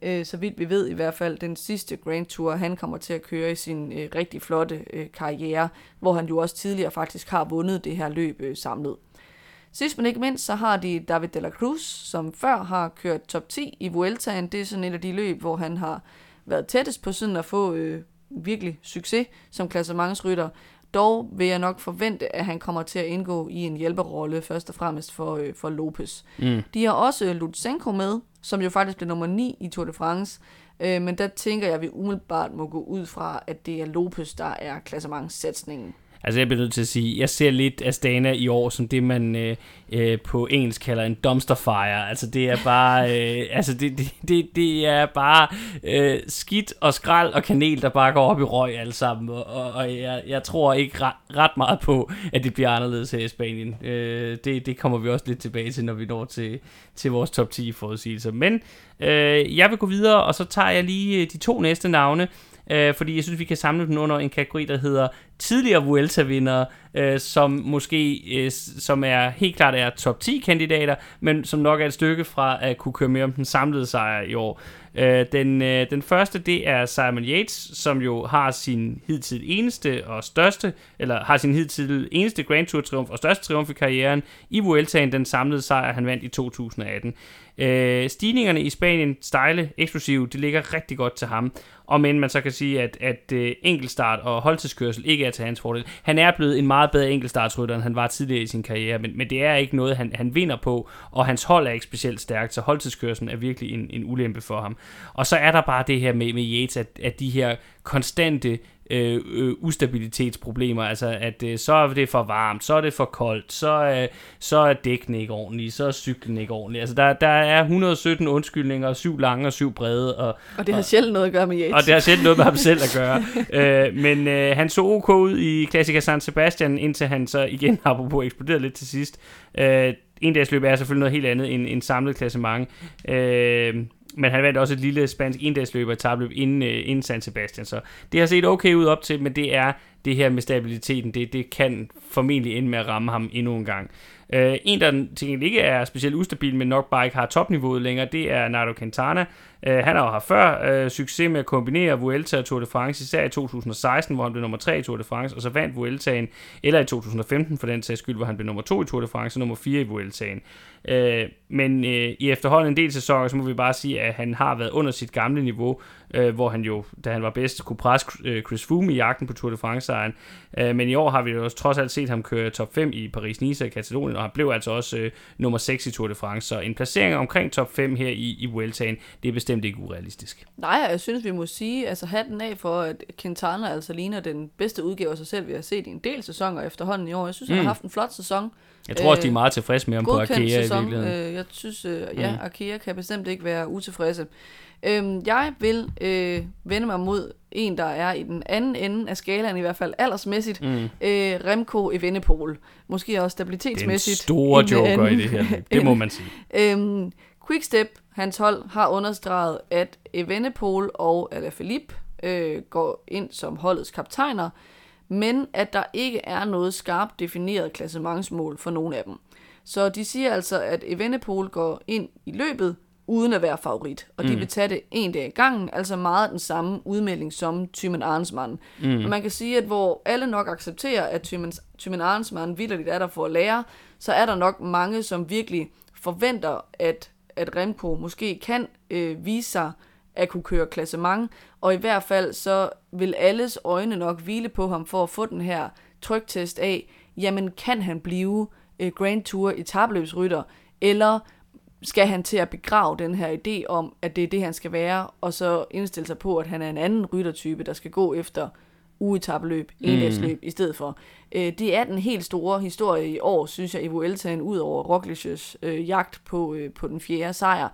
øh, så vidt vi ved i hvert fald, den sidste Grand Tour, han kommer til at køre i sin øh, rigtig flotte øh, karriere, hvor han jo også tidligere faktisk har vundet det her løb øh, samlet. Sidst men ikke mindst, så har de David de la Cruz, som før har kørt top 10 i Vueltaen. Det er sådan et af de løb, hvor han har været tættest på sådan at få øh, virkelig succes som klassementsrytter. Dog vil jeg nok forvente, at han kommer til at indgå i en hjælperrolle, først og fremmest for, øh, for Lopez. Mm. De har også Lutsenko med, som jo faktisk blev nummer 9 i Tour de France. Øh, men der tænker jeg, at vi umiddelbart må gå ud fra, at det er Lopez, der er klassementssatsningen. Altså jeg bliver nødt til at sige, jeg ser lidt Astana i år som det, man øh, øh, på engelsk kalder en dumpster fire. Altså det er bare, øh, altså det, det, det, det er bare øh, skidt og skrald og kanel, der bare går op i røg alle sammen. Og, og, og jeg, jeg tror ikke ret, ret meget på, at det bliver anderledes her i Spanien. Øh, det, det kommer vi også lidt tilbage til, når vi når til, til vores top 10 forudsigelser. Men øh, jeg vil gå videre, og så tager jeg lige øh, de to næste navne øh, fordi jeg synes, vi kan samle den under en kategori, der hedder tidligere Vuelta-vindere, øh, som måske øh, som er helt klart er top 10 kandidater, men som nok er et stykke fra at kunne køre med om den samlede sejr i år. Øh, den, øh, den første, det er Simon Yates, som jo har sin hidtil eneste og største, eller har sin hidtil eneste Grand Tour triumf og største triumf i karrieren i Vueltaen, den samlede sejr, han vandt i 2018. Øh, stigningerne i Spanien, stejle, eksplosive, det ligger rigtig godt til ham. Og men man så kan sige, at, at øh, enkeltstart og holdtidskørsel ikke er til hans fordel. Han er blevet en meget bedre enkeltstartsrytter, end han var tidligere i sin karriere, men, men det er ikke noget, han, han vinder på, og hans hold er ikke specielt stærkt, så holdtidskørselen er virkelig en, en ulempe for ham. Og så er der bare det her med, med Yates, at, at de her konstante øh, øh, ustabilitetsproblemer, altså at øh, så er det for varmt, så er det for koldt, så, øh, så er dækken ikke ordentlig, så er cyklen ikke ordentlig. Altså der, der er 117 undskyldninger, syv lange og syv brede. Og, Og det har sjældent noget at gøre med Yates. og det har selv noget med ham selv at gøre. øh, men øh, han så ok ud i Classica San Sebastian, indtil han så igen, apropos, eksploderede lidt til sidst. Øh, en dags løb er selvfølgelig noget helt andet end en samlet klassement. Øh, men han vandt også et lille spansk endagsløb og etabløb inden, øh, inden San Sebastian, så det har set okay ud op til, men det er det her med stabiliteten, det, det kan formentlig ende med at ramme ham endnu en gang. Uh, en, der til gengæld ikke er specielt ustabil, men nok bare ikke har topniveauet længere, det er Nardo Quintana. Uh, han har jo haft før øh, succes med at kombinere Vuelta og Tour de France, især i 2016, hvor han blev nummer 3 i Tour de France, og så vandt Vueltaen, eller i 2015 for den sags skyld, hvor han blev nummer 2 i Tour de France og nummer 4 i Vueltaen. Øh, men øh, i efterhånden en del sæsoner, så må vi bare sige, at han har været under sit gamle niveau, uh, hvor han jo, da han var bedst, kunne presse Chris Froome i jagten på Tour de France-sejren. Uh, men i år har vi jo trods alt set ham køre top 5 i Paris-Nice og Katalonien, og han blev altså også uh, nummer 6 i Tour de France, så en placering omkring top 5 her i, i Vueltaen, det er bestemt ikke urealistisk. Nej, jeg synes, vi må sige, altså hatten af for, at Quintana altså ligner den bedste udgave af sig selv, vi har set i en del sæsoner efterhånden i år. Jeg synes, mm. han har haft en flot sæson. Jeg tror også, de er meget tilfredse med ham på Arkea i sæson. virkeligheden. Øh, jeg synes, øh, ja, Mm. Arkea kan bestemt ikke være utilfredse. Øhm, jeg vil øh, vende mig mod en, der er i den anden ende af skalaen, i hvert fald aldersmæssigt, Mm. øh, Remco Evenepoel. Måske også Den stabilitetsmæssigt. store en joker i anden. det her det må man sige. Øhm, Quickstep, hans hold, har understreget, at Evenepoel og Alaphilippe øh, går ind som holdets kaptajner, men at der ikke er noget skarpt defineret klassementsmål for nogen af dem. Så de siger altså, at Evenepoel går ind i løbet uden at være favorit, og de Mm. vil tage det en dag i gangen, altså meget den samme udmelding som Thymen Arnsmann. Mm. Og man kan sige, at hvor alle nok accepterer, at Thymen, Thymen Arnsmann vildt er der for at lære, så er der nok mange, som virkelig forventer, at, at Remco måske kan øh, vise sig at kunne køre klassement, og i hvert fald så vil alles øjne nok hvile på ham for at få den her tryktest af, jamen kan han blive øh, Grand Tour etabløbsrytter, eller skal han til at begrave den her idé om, at det er det, han skal være, og så indstille sig på, at han er en anden ryttertype, der skal gå efter ugetabeløb, endagsløb i stedet for. Øh, det er den helt store historie i år, synes jeg, i Vueltaen, ud over Roglic's øh, jagt på, øh, på den fjerde sejr.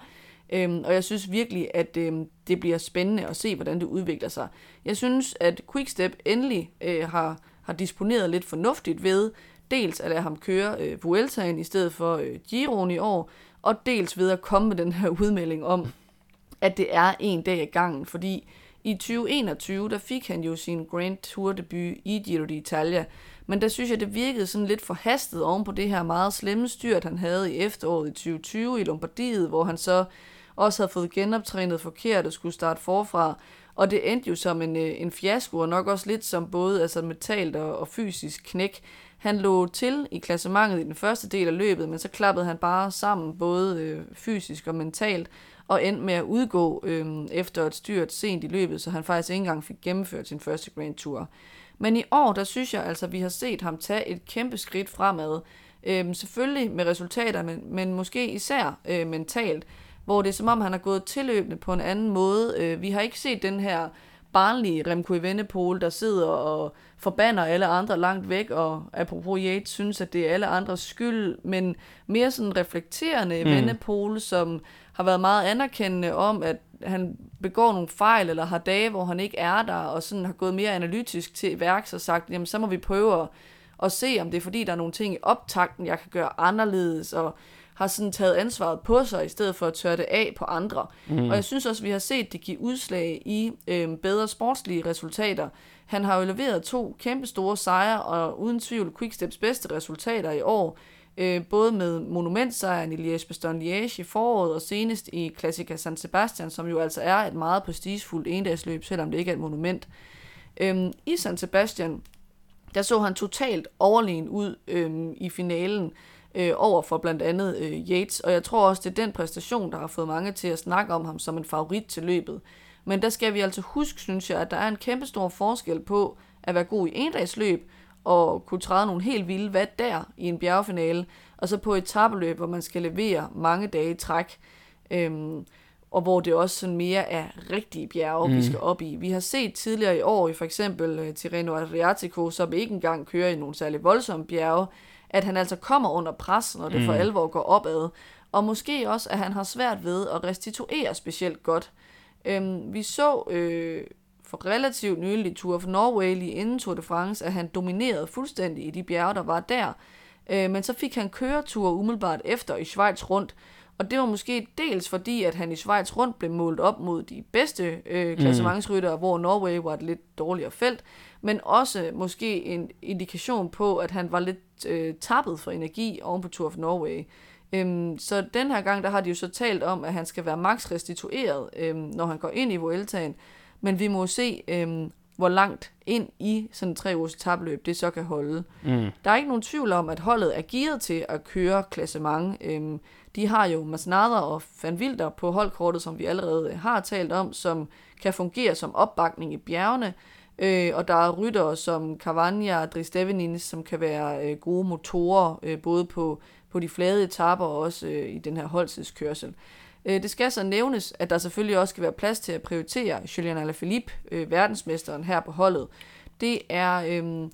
Øhm, og jeg synes virkelig, at øhm, det bliver spændende at se, hvordan det udvikler sig. Jeg synes, at Quickstep endelig øh, har, har disponeret lidt fornuftigt ved dels at lade ham køre øh, Vueltaen i stedet for øh, Giroen i år, og dels ved at komme med den her udmelding om, at det er en dag i gangen, fordi i 2021, der fik han jo sin Grand Tour debut i Giro d'Italia, men der synes jeg, det virkede sådan lidt forhastet oven på det her meget slemme styrt, han havde i efteråret i 2020 i Lombardiet, hvor han så også havde fået genoptrænet forkert og skulle starte forfra. Og det endte jo som en, øh, en fiasko, og nok også lidt som både altså mentalt og, og fysisk knæk. Han lå til i klassementet i den første del af løbet, men så klappede han bare sammen, både øh, fysisk og mentalt, og endte med at udgå øh, efter et styrt sent i løbet, så han faktisk ikke engang fik gennemført sin første Grand Tour. Men i år, der synes jeg altså, at vi har set ham tage et kæmpe skridt fremad. Øh, selvfølgelig med resultater, men, men måske især øh, mentalt, hvor det er som om, han har gået tilløbende på en anden måde. Øh, vi har ikke set den her barnlige Remco Evenepoel, der sidder og forbander alle andre langt væk, og apropos Yates synes, at det er alle andres skyld, men mere sådan reflekterende mm. Evenepoel, som har været meget anerkendende om, at han begår nogle fejl, eller har dage, hvor han ikke er der, og sådan har gået mere analytisk til værks og sagt, jamen så må vi prøve at, at se, om det er fordi, der er nogle ting i optakten, jeg kan gøre anderledes, og har sådan taget ansvaret på sig, i stedet for at tørre det af på andre. Mm. Og jeg synes også, vi har set det give udslag i øh, bedre sportslige resultater. Han har jo leveret to kæmpe store sejre, og uden tvivl Quicksteps bedste resultater i år, øh, både med monumentsejren i Liège-Bastogne-Liège i foråret, og senest i Classica San Sebastian, som jo altså er et meget prestigefuldt endagsløb, selvom det ikke er et monument. Øhm, I San Sebastian, der så han totalt overlegen ud øhm, i finalen, øh, over for blandt andet øh, Yates, og jeg tror også, det er den præstation, der har fået mange til at snakke om ham som en favorit til løbet. Men der skal vi altså huske, synes jeg, at der er en kæmpe stor forskel på at være god i endagsløb, og kunne træde nogle helt vilde hvad der i en bjergfinale, og så på et tabeløb, hvor man skal levere mange dage i træk, øhm, og hvor det også sådan mere er rigtige bjerge, mm. vi skal op i. Vi har set tidligere i år, i for eksempel uh, Tirreno Adriatico, som ikke engang kører i nogle særlig voldsomme bjerge, at han altså kommer under pres, når det mm. for alvor går opad. Og måske også, at han har svært ved at restituere specielt godt. Øhm, vi så øh, for relativt nylig Tour of Norway lige inden Tour de France, at han dominerede fuldstændig i de bjerge, der var der. Øh, men så fik han køretur umiddelbart efter i Schweiz rundt, og det var måske dels fordi, at han i Schweiz rundt blev målt op mod de bedste øh, klassementsryttere, mm. hvor Norway var et lidt dårligere felt, men også måske en indikation på, at han var lidt øh, tappet for energi oven på Tour of Norway. Øhm, så den her gang, der har de jo så talt om, at han skal være max restitueret, øhm, når han går ind i Vueltaen, men vi må se, øhm, hvor langt ind i sådan en tre ugers tabløb det så kan holde. Mm. Der er ikke nogen tvivl om, at holdet er gearet til at køre klassement. Øhm, de har jo Masnada og Van Wilder på holdkortet, som vi allerede har talt om, som kan fungere som opbakning i bjergene. Øh, og der er ryttere som Cavagna og Dristevenins, som kan være øh, gode motorer, øh, både på, på de flade etaper og også øh, i den her holdtidskørsel. Øh, det skal så nævnes, at der selvfølgelig også skal være plads til at prioritere Julian Alaphilippe, øh, verdensmesteren her på holdet. Det er øh,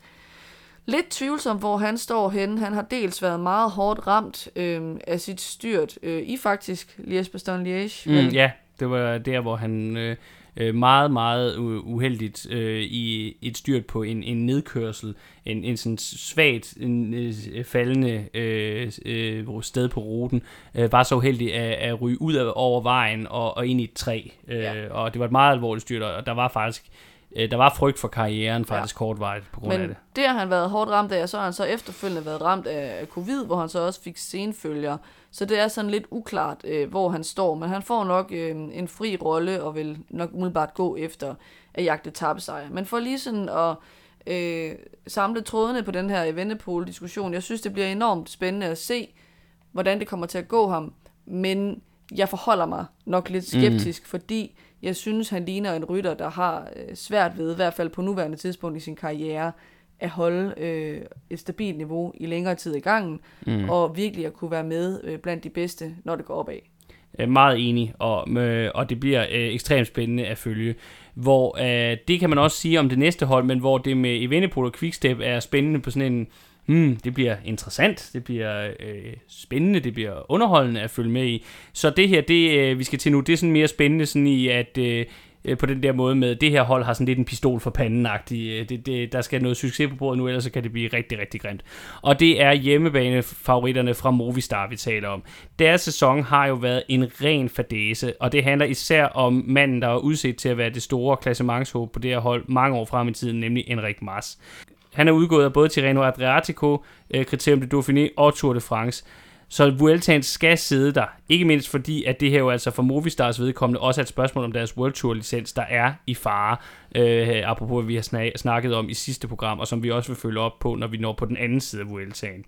lidt tvivlsomt, hvor han står henne. Han har dels været meget hårdt ramt øh, af sit styrt øh, i faktisk Liège-Bastogne-Liège. Mm, ja, det var der, hvor han... Øh øh, meget, meget uheldigt øh, i et styrt på en, en nedkørsel, en, en sådan svagt en, øh, faldende øh, øh, sted på ruten, øh, var så uheldig at, at ryge ud af over vejen og, og ind i et træ. Øh, ja. Og det var et meget alvorligt styrt, og der var faktisk øh, der var frygt for karrieren faktisk ja. kortvarigt på grund Men af det. det har han været hårdt ramt af, og så har han så efterfølgende været ramt af covid, hvor han så også fik senfølger. Så det er sådan lidt uklart, øh, hvor han står, men han får nok øh, en fri rolle og vil nok umiddelbart gå efter at jagte tabesejr. Men for lige sådan at øh, samle trådene på den her Evenepoel-diskussion, jeg synes, det bliver enormt spændende at se, hvordan det kommer til at gå ham, men jeg forholder mig nok lidt skeptisk, mm. fordi jeg synes, han ligner en rytter, der har øh, svært ved, i hvert fald på nuværende tidspunkt i sin karriere, at holde øh, et stabilt niveau i længere tid i gangen, mm. og virkelig at kunne være med øh, blandt de bedste, når det går opad. Meget enig, og, øh, og det bliver øh, ekstremt spændende at følge. Hvor øh, det kan man også sige om det næste hold, men hvor det med Evenepoel og Quickstep er spændende på sådan en, hmm, det bliver interessant, det bliver øh, spændende, det bliver underholdende at følge med i. Så det her, det øh, vi skal til nu, det er sådan mere spændende sådan i, at øh, på den der måde med, det her hold har sådan lidt en pistol for panden -agtig. Øh, det, det, der skal noget succes på bordet nu, ellers så kan det blive rigtig, rigtig grimt. Og det er hjemmebanefavoritterne fra Movistar, vi taler om. Deres sæson har jo været en ren fadese, og det handler især om manden, der er udset til at være det store klassementshåb på det her hold mange år frem i tiden, nemlig Henrik Mars. Han er udgået af både Tirreno Adriatico, øh, Criterium de Dauphiné og Tour de France. Så Vueltaen skal sidde der. Ikke mindst fordi, at det her jo altså for Movistars vedkommende også er et spørgsmål om deres World Tour licens, der er i fare. Øh, apropos hvad vi har snakket om i sidste program, og som vi også vil følge op på, når vi når på den anden side af Vueltaen. Øh,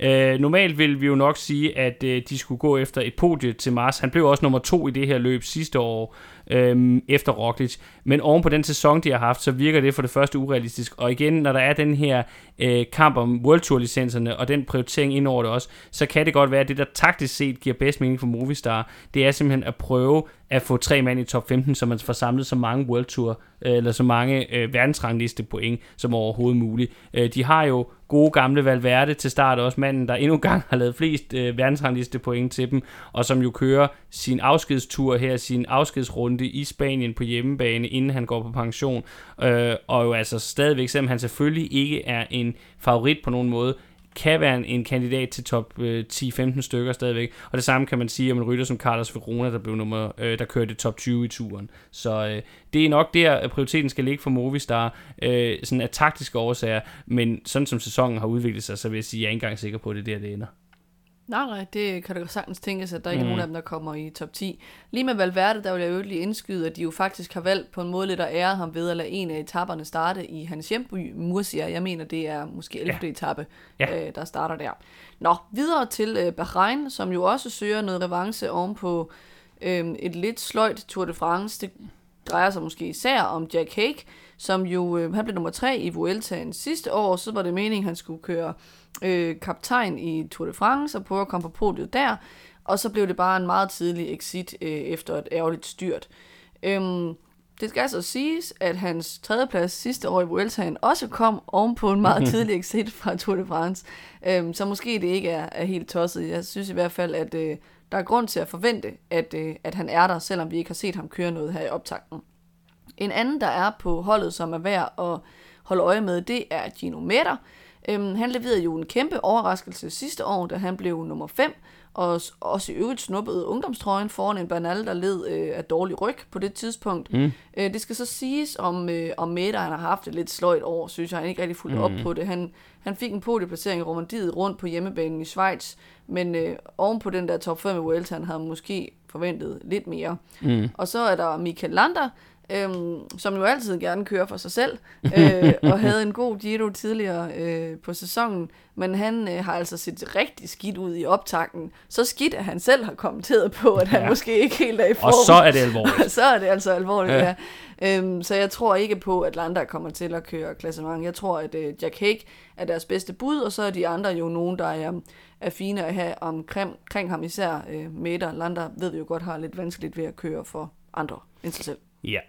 Øh, normalt vil vi jo nok sige, at øh, de skulle gå efter et podie til Mars. Han blev også nummer to i det her løb sidste år øh, efter Roglic. Men oven på den sæson, de har haft, så virker det for det første urealistisk. Og igen, når der er den her øh, kamp om World Tour licenserne og den prioritering ind over det også, så kan det godt være, at det der taktisk set giver bedst mening for Movistar, det er simpelthen at prøve at få tre mand i top 15, så man får samlet så mange World Tour, øh, eller så mange øh, verdensrangliste point som overhovedet muligt. Øh, de har jo gode gamle Valverde til start, også manden, der endnu gang har lavet flest øh, verdensrangliste point til dem, og som jo kører sin afskedstur her, sin afskedsrunde i Spanien på hjemmebane, inden han går på pension, øh, og jo altså stadigvæk, selvom han selvfølgelig ikke er en favorit på nogen måde, kan være en, en kandidat til top øh, 10-15 stykker stadigvæk. Og det samme kan man sige om en rytter som Carlos Verona, der blev nummer, øh, der kørte top 20 i turen. Så øh, det er nok der, at prioriteten skal ligge for Movistar, øh, sådan af taktiske årsager. Men sådan som sæsonen har udviklet sig, så vil jeg sige, at jeg er ikke engang sikker på, at det er der, det ender. Nej, nej, det kan da sagtens tænkes, at der ikke mm. er nogen af dem, der kommer i top 10. Lige med Valverde, der vil jeg jo lige indskyde, at de jo faktisk har valgt på en måde lidt at ære ham ved at lade en af etaperne starte i hans hjemby, Murcia. Jeg mener, det er måske 11. Ja. etape, Ja. øh, der starter der. Nå, videre til øh, Bahrain, som jo også søger noget revanche ovenpå øh, et lidt sløjt Tour de France. Det drejer sig måske især om Jack Hague, som jo, øh, han blev nummer tre i Vueltaen sidste år, så var det meningen, han skulle køre øh, kaptajn i Tour de France og prøve at komme på podiet der, og så blev det bare en meget tidlig exit øh, efter et ærgerligt styrt. Øhm, det skal altså siges, at hans tredjeplads sidste år i Vueltaen også kom ovenpå en meget tidlig exit fra Tour de France. Øhm, så måske det ikke er, er helt tosset. Jeg synes i hvert fald, at øh, der er grund til at forvente, at, øh, at han er der, selvom vi ikke har set ham køre noget her i optakten. En anden, der er på holdet, som er værd at holde øje med, det er Gino Meder. Øhm, han leverede jo en kæmpe overraskelse sidste år, da han blev nummer 5, og også i øvrigt snuppede ungdomstrøjen foran en Bernal, der led øh, af dårlig ryg på det tidspunkt. Mm. Øh, det skal så siges om, øh, om Meder, han har haft et lidt sløjt år, synes jeg. Han ikke rigtig fuldt mm. op på det. Han, han fik en podieplacering i Romandiet rundt på hjemmebanen i Schweiz, men øh, oven på den der top 5 i havde han måske forventet lidt mere. Mm. Og så er der Michael Lander, øhm, som jo altid gerne kører for sig selv, øh, og havde en god Giro tidligere øh, på sæsonen, men han øh, har altså set rigtig skidt ud i optakten. Så skidt, at han selv har kommenteret på, at han Ja. måske ikke helt er i form. Og så er det alvorligt. så er det altså alvorligt, Ja. ja. Øhm, så jeg tror ikke på, at Landa kommer til at køre klassement. Jeg tror, at øh, Jack Hague er deres bedste bud, og så er de andre jo nogen, der er, er fine at have omkring kring ham, især øh, Meter. Landa ved vi jo godt har lidt vanskeligt ved at køre for andre end sig selv. Ja.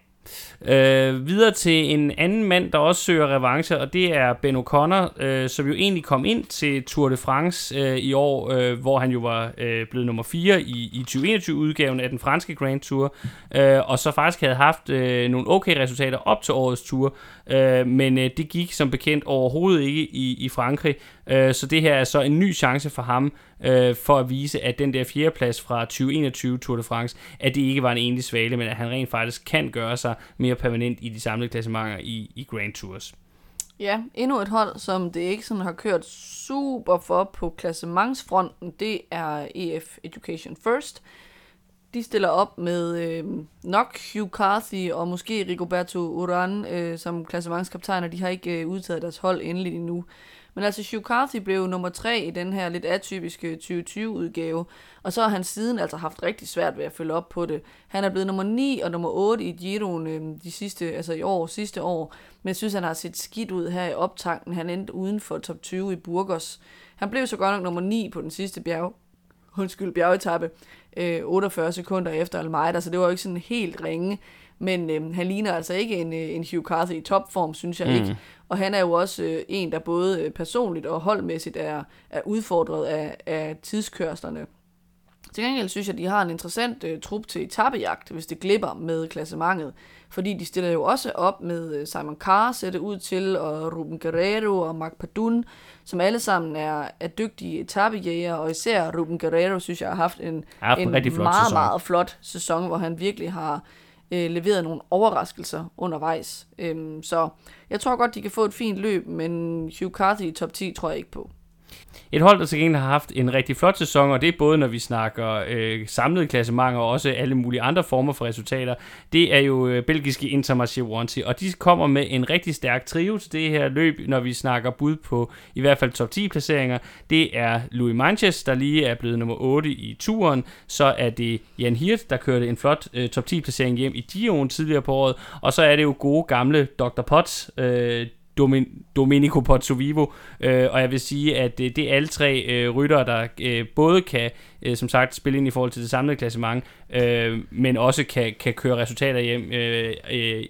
Øh, videre til en anden mand, der også søger revanche, og det er Ben O'Connor, øh, som jo egentlig kom ind til Tour de France øh, i år, øh, hvor han jo var øh, blevet nummer 4 i, i 2021-udgaven af den franske Grand Tour, øh, og så faktisk havde haft øh, nogle okay resultater op til årets Tour, øh, men øh, det gik som bekendt overhovedet ikke i, i Frankrig, øh, så det her er så en ny chance for ham, øh, for at vise, at den der fjerdeplads fra 2021 Tour de France, at det ikke var en enlig svale, men at han rent faktisk kan gøre sig mere permanent i de samlede klassementer i, i Grand Tours. Ja, endnu et hold, som det ikke sådan har kørt super for på klassementsfronten, det er EF Education First. De stiller op med øh, nok Hugh Carthy og måske Rigoberto Uran øh, som klassementskaptajner. De har ikke øh, udtaget deres hold endeligt endnu. Men altså Hugh Carthy blev nummer 3 i den her lidt atypiske 2020-udgave, og så har han siden altså haft rigtig svært ved at følge op på det. Han er blevet nummer 9 og nummer 8 i Giroen øh, de sidste, altså i år, sidste år, men jeg synes, han har set skidt ud her i optanken. Han endte uden for top 20 i Burgos. Han blev så godt nok nummer 9 på den sidste bjerg, undskyld, bjergetappe, øh, 48 sekunder efter Almeida, så det var jo ikke sådan helt ringe. Men øh, han ligner altså ikke en, øh, en Hugh Carthy i topform, synes jeg mm. ikke. Og han er jo også øh, en, der både øh, personligt og holdmæssigt er, er udfordret af, af tidskørslerne. Til gengæld synes jeg, at de har en interessant øh, trup til etappejagt, hvis det glipper med klassementet. Fordi de stiller jo også op med øh, Simon Carr, ser det ud til, og Ruben Guerrero og Mark Padun, som alle sammen er, er dygtige etappejæger, og især Ruben Guerrero, synes jeg, har haft en, haft en rigtig flot meget, meget flot sæson, hvor han virkelig har øh, leveret nogle overraskelser undervejs. Øhm, så jeg tror godt, de kan få et fint løb, men Hugh Carthy i top 10 tror jeg ikke på. Et hold, der til gengæld har haft en rigtig flot sæson, og det er både når vi snakker øh, samlede klassementer og også alle mulige andre former for resultater, det er jo øh, belgiske Intermarché Wanty, og de kommer med en rigtig stærk trio til det her løb, når vi snakker bud på i hvert fald top 10 placeringer. Det er Louis Manches, der lige er blevet nummer 8 i turen, så er det Jan Hirt, der kørte en flot øh, top 10 placering hjem i Dion tidligere på året, og så er det jo gode gamle Dr. Potts, øh, Domin- Domenico Pozzovivo, øh, og jeg vil sige, at det, det er alle tre øh, ryttere, der øh, både kan, øh, som sagt, spille ind i forhold til det samlede klassement, øh, men også kan, kan køre resultater hjem øh, øh,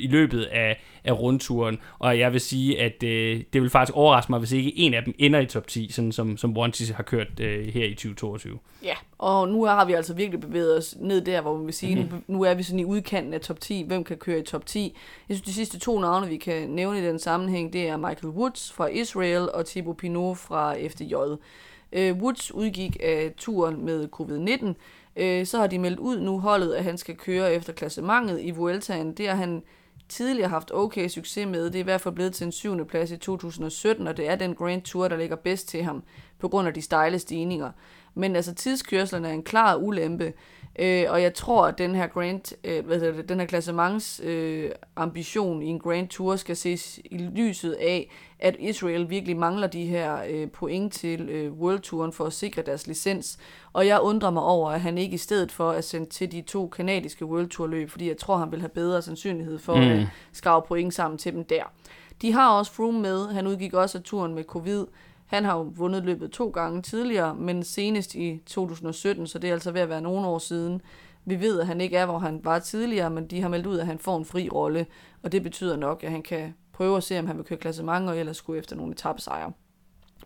i løbet af, af rundturen. Og jeg vil sige, at øh, det vil faktisk overraske mig, hvis ikke en af dem ender i top 10, sådan som, som Wanty har kørt øh, her i 2022. Ja, og nu har vi altså virkelig bevæget os ned der, hvor man vil sige, mm-hmm. nu, nu er vi sådan i udkanten af top 10. Hvem kan køre i top 10? Jeg synes, de sidste to navne, vi kan nævne i den sammenhæng, det er Michael Woods fra Israel og Thibaut Pinot fra FDJ. Øh, Woods udgik af turen med covid-19, øh, så har de meldt ud nu holdet, at han skal køre efter klassementet i Vueltaen. Det har han tidligere haft okay succes med. Det er i hvert fald blevet til en syvende plads i 2017, og det er den Grand Tour, der ligger bedst til ham på grund af de stejle stigninger. Men altså tidskørslerne er en klar ulempe, øh, og jeg tror, at den her Grand, øh, hvad hedder det, den her klassements øh, ambition i en Grand Tour skal ses i lyset af, at Israel virkelig mangler de her øh, point til øh, World Touren for at sikre deres licens. Og jeg undrer mig over, at han ikke i stedet for er sendt til de to kanadiske World Tour løb, fordi jeg tror, han vil have bedre sandsynlighed for mm. at skrave point sammen til dem der. De har også Froome med. Han udgik også af turen med covid. Han har jo vundet løbet to gange tidligere, men senest i 2017, så det er altså ved at være nogle år siden. Vi ved, at han ikke er, hvor han var tidligere, men de har meldt ud, at han får en fri rolle, og det betyder nok, at han kan prøve at se, om han vil køre klassement, og ellers skulle efter nogle etappesejre.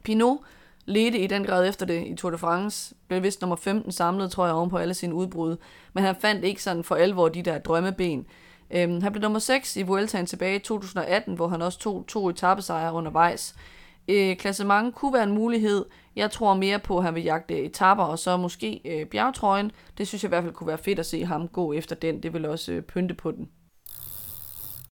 Pinot ledte i den grad efter det i Tour de France, blev vist nummer 15 samlet, tror jeg, oven på alle sine udbrud, men han fandt ikke sådan for alvor de der drømmeben. Øhm, han blev nummer 6 i Vueltaen tilbage i 2018, hvor han også tog to etappesejre undervejs. Øh, klassement kunne være en mulighed. Jeg tror mere på, at han vil jagte etapper, og så måske øh, bjergtrøjen. Det synes jeg i hvert fald kunne være fedt at se ham gå efter den. Det vil også øh, pynte på den.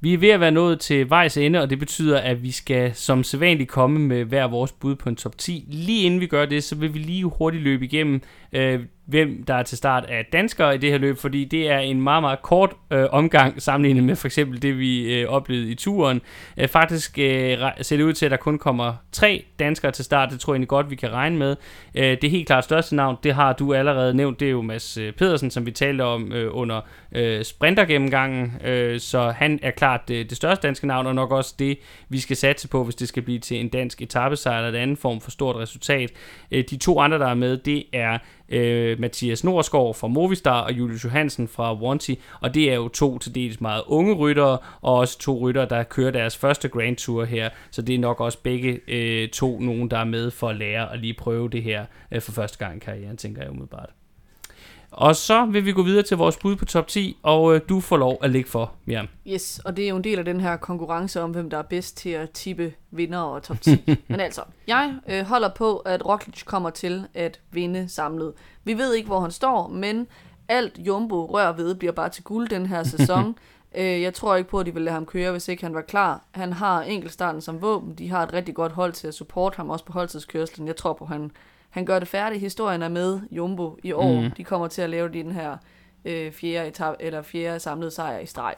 Vi er ved at være nået til vejs ende, og det betyder, at vi skal som sædvanligt komme med hver vores bud på en top 10. Lige inden vi gør det, så vil vi lige hurtigt løbe igennem, øh, hvem der er til start af danskere i det her løb, fordi det er en meget, meget kort øh, omgang sammenlignet med for eksempel det, vi øh, oplevede i turen. Øh, faktisk øh, ser det ud til, at der kun kommer tre danskere til start. Det tror jeg egentlig godt, vi kan regne med. Øh, det helt klart største navn, det har du allerede nævnt, det er jo Mads øh, Pedersen, som vi talte om øh, under øh, sprintergennemgangen. Øh, så han er klart det, det største danske navn, og nok også det, vi skal satse på, hvis det skal blive til en dansk etappesejr eller en anden form for stort resultat. Øh, de to andre, der er med, det er øh, Mathias Norsgaard fra Movistar og Julius Johansen fra Wanty, og det er jo to til dels meget unge ryttere, og også to ryttere, der kører deres første Grand Tour her, så det er nok også begge øh, to nogen, der er med for at lære og lige prøve det her øh, for første gang i karrieren, tænker jeg umiddelbart. Og så vil vi gå videre til vores bud på top 10, og øh, du får lov at lægge for, Miriam. Yes, og det er jo en del af den her konkurrence om, hvem der er bedst til at tippe vinder og top 10. Men altså, jeg øh, holder på, at Roglic kommer til at vinde samlet. Vi ved ikke, hvor han står, men alt Jumbo rør ved bliver bare til guld den her sæson. øh, jeg tror ikke på, at de ville lade ham køre, hvis ikke han var klar. Han har enkeltstarten som våben. De har et rigtig godt hold til at supporte ham, også på holdtidskørslen. Jeg tror på, at han han gør det færdigt. Historien er med Jumbo i år. Mm. De kommer til at lave den her øh, fjerde, etap, eller fjerde samlede sejr i streg.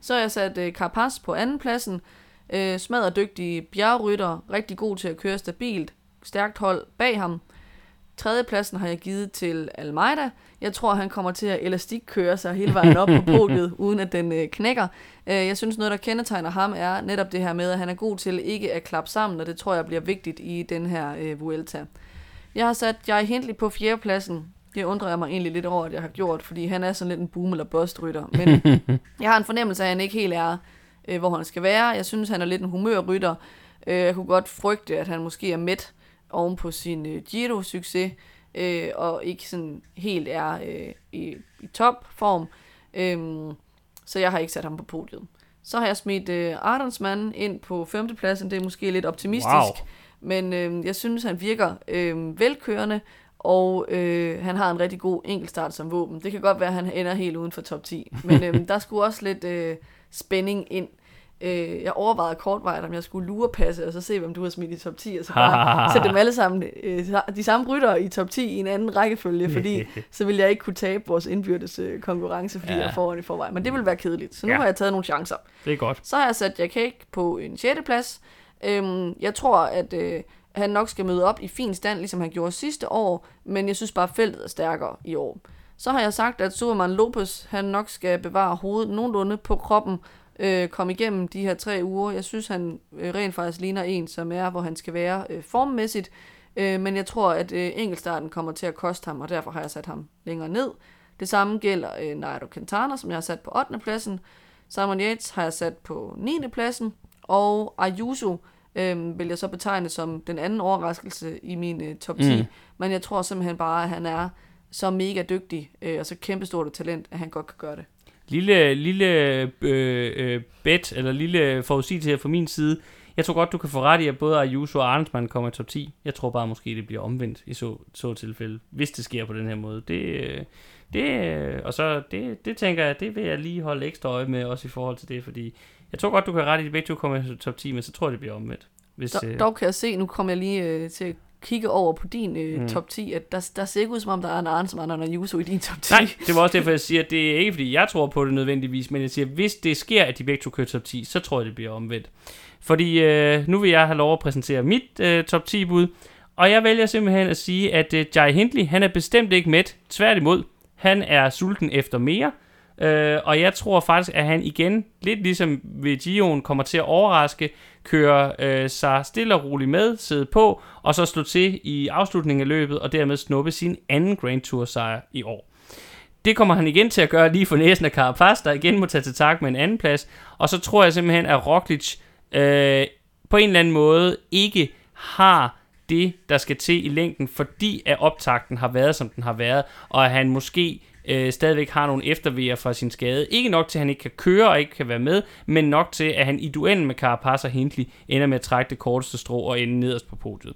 Så har jeg sat øh, Carapaz på anden pladsen. Øh, smadret dygtig bjergrytter. Rigtig god til at køre stabilt. Stærkt hold bag ham. Tredjepladsen har jeg givet til Almeida. Jeg tror, han kommer til at elastik køre sig hele vejen op på podiet, uden at den øh, knækker. Øh, jeg synes, noget, der kendetegner ham, er netop det her med, at han er god til ikke at klappe sammen, og det tror jeg bliver vigtigt i den her øh, Vuelta. Jeg har sat Jai Hindley på fjerdepladsen. Det undrer jeg mig egentlig lidt over, at jeg har gjort, fordi han er sådan lidt en boom- eller bust-rytter. Men jeg har en fornemmelse af, at han ikke helt er, øh, hvor han skal være. Jeg synes, han er lidt en humørrytter. Øh, jeg kunne godt frygte, at han måske er midt oven på sin øh, Giro-succes, øh, og ikke sådan helt er øh, i, i topform. Øh, så jeg har ikke sat ham på podiet. Så har jeg smidt øh, Ardensman ind på femtepladsen. Det er måske lidt optimistisk. Wow. Men øh, jeg synes, han virker øh, velkørende, og øh, han har en rigtig god enkeltstart som våben. Det kan godt være, at han ender helt uden for top 10. Men øh, der skulle også lidt øh, spænding ind. Øh, jeg overvejede kortvejt, om jeg skulle lurepasse, og så se, hvem du har smidt i top 10, og så bare sætte dem alle sammen, øh, de samme ryttere i top 10 i en anden rækkefølge, fordi så ville jeg ikke kunne tabe vores indbyrdes øh, konkurrence, fordi ja. jeg er foran i forvejen. Men det ville være kedeligt, så nu Ja. har jeg taget nogle chancer. Det er godt. Så har jeg sat Jack Hake på en 6. plads. Øhm, jeg tror, at øh, han nok skal møde op i fin stand, ligesom han gjorde sidste år, men jeg synes bare, at feltet er stærkere i år. Så har jeg sagt, at Superman Lopez, han nok skal bevare hovedet nogenlunde på kroppen, øh, komme igennem de her tre uger. Jeg synes, han øh, rent faktisk ligner en, som er, hvor han skal være øh, formmæssigt, øh, men jeg tror, at øh, enkeltstarten kommer til at koste ham, og derfor har jeg sat ham længere ned. Det samme gælder øh, Nairo Quintana, som jeg har sat på 8. pladsen. Simon Yates har jeg sat på 9. pladsen, og Ayuso øh, vil jeg så betegne som den anden overraskelse i min øh, top 10. Mm. Men jeg tror simpelthen bare, at han er så mega dygtig øh, og så kæmpestort et talent, at han godt kan gøre det. Lille, lille øh, øh, bet, eller lille forudsigelse her fra min side. Jeg tror godt, du kan få ret i, at både Ayuso og Arnsmann kommer i top 10. Jeg tror bare, måske det bliver omvendt i så, så tilfælde, hvis det sker på den her måde. Det, øh, det, øh, og så, det, det tænker jeg, det vil jeg lige holde ekstra øje med, også i forhold til det, fordi jeg tror godt, du kan ret i, at begge to kommer i top 10, men så tror jeg, det bliver omvendt. Hvis, Dog, øh, dog kan jeg se, nu kommer jeg lige øh, til at kigge over på din øh, Mm. top 10, at der, der ser ikke ud som om, der er en Arnsmann og en Ayuso i din top 10. Nej, det var også derfor, jeg siger, at det er ikke, fordi jeg tror på det nødvendigvis, men jeg siger, hvis det sker, at de begge to kører top 10, så tror jeg, det bliver omvendt. Fordi øh, nu vil jeg have lov at præsentere mit øh, top 10-bud, og jeg vælger simpelthen at sige, at øh, Jai Hindley, han er bestemt ikke mæt, tværtimod. Han er sulten efter mere, øh, og jeg tror faktisk, at han igen, lidt ligesom ved Gion, kommer til at overraske, køre øh, sig stille og roligt med, sidde på, og så slå til i afslutningen af løbet, og dermed snuppe sin anden Grand Tour sejr i år. Det kommer han igen til at gøre lige for næsen af Carapaz, der igen må tage til tak med en anden plads. Og så tror jeg simpelthen, at Roglic øh, på en eller anden måde ikke har det, der skal til i længden, fordi at optakten har været, som den har været, og at han måske øh, stadigvæk har nogle eftervejer fra sin skade. Ikke nok til, at han ikke kan køre og ikke kan være med, men nok til, at han i duellen med Carapaz og Hindley ender med at trække det korteste strå og ende nederst på podiet.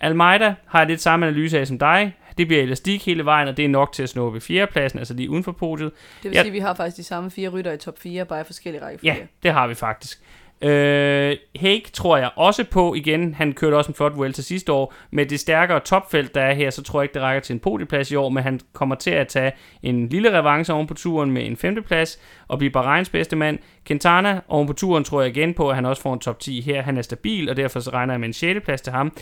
Almeida har jeg lidt samme analyse af som dig. Det bliver elastik hele vejen, og det er nok til at snå ved fjerdepladsen, altså lige uden for podiet. Det vil Ja. sige, at vi har faktisk de samme fire rytter i top 4, bare i forskellige rækkefølge. Ja, det har vi faktisk. Øh, Hake tror jeg også på igen. Han kørte også en flot Vuelta til sidste år. Med det stærkere topfelt, der er her, så tror jeg ikke, det rækker til en podieplads i år, men han kommer til at tage en lille revanche oven på turen med en femteplads og blive Bahreins bedste mand. Quintana oven på turen tror jeg igen på, at han også får en top 10 her. Han er stabil, og derfor så regner jeg med en sjetteplads til ham.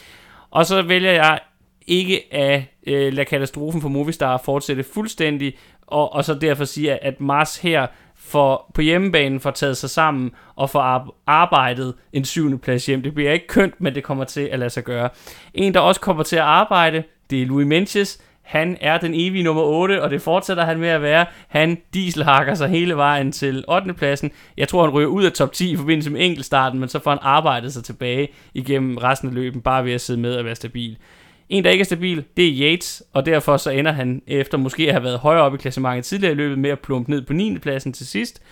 Og så vælger jeg ikke at øh, lade katastrofen for Movistar fortsætte fuldstændig, og, og så derfor sige, at Mars her for, på hjemmebanen får taget sig sammen og får arbejdet en syvende plads hjem. Det bliver ikke kønt, men det kommer til at lade sig gøre. En, der også kommer til at arbejde, det er Louis Menches. Han er den evige nummer 8, og det fortsætter han med at være. Han dieselhakker sig hele vejen til 8. pladsen. Jeg tror, han ryger ud af top 10 i forbindelse med enkeltstarten, men så får han arbejdet sig tilbage igennem resten af løben, bare ved at sidde med og være stabil. En, der ikke er stabil, det er Yates, og derfor så ender han, efter måske at have været højere oppe i klassementet tidligere i løbet, med at plumpe ned på 9. pladsen til sidst.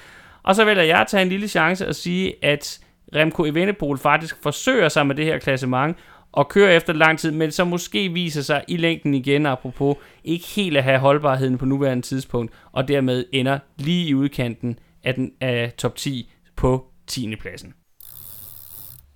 Og så vælger jeg at tage en lille chance og sige, at Remco Evenepoel faktisk forsøger sig med det her klassement, og kører efter lang tid, men så måske viser sig i længden igen, apropos, ikke helt at have holdbarheden på nuværende tidspunkt, og dermed ender lige i udkanten af, den, af top 10 på 10. pladsen.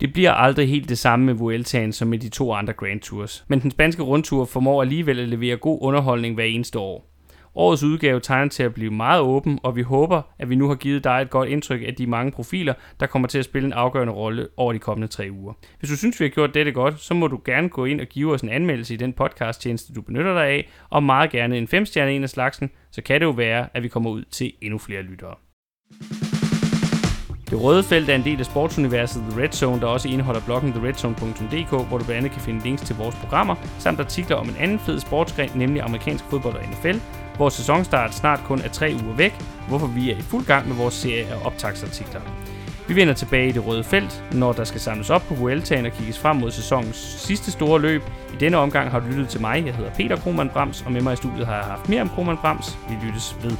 Det bliver aldrig helt det samme med Vueltaen som med de to andre Grand Tours, men den spanske rundtur formår alligevel at levere god underholdning hver eneste år. Årets udgave tegner til at blive meget åben, og vi håber, at vi nu har givet dig et godt indtryk af de mange profiler, der kommer til at spille en afgørende rolle over de kommende tre uger. Hvis du synes, vi har gjort dette godt, så må du gerne gå ind og give os en anmeldelse i den podcast-tjeneste, du benytter dig af, og meget gerne en 5-stjerne en af slagsen, så kan det jo være, at vi kommer ud til endnu flere lyttere. Det røde felt er en del af sportsuniverset The Red Zone, der også indeholder bloggen theredzone.dk, hvor du blandt andet kan finde links til vores programmer, samt artikler om en anden fed sportsgren, nemlig amerikansk fodbold og NFL, hvor sæsonstart snart kun er tre uger væk, hvorfor vi er i fuld gang med vores serie af optagsartikler. Vi vender tilbage i det røde felt, når der skal samles op på Vueltaen og kigges frem mod sæsonens sidste store løb. I denne omgang har du lyttet til mig. Jeg hedder Peter Krohmann Brams, og med mig i studiet har jeg haft mere om Krohmann Brams. Vi lyttes ved.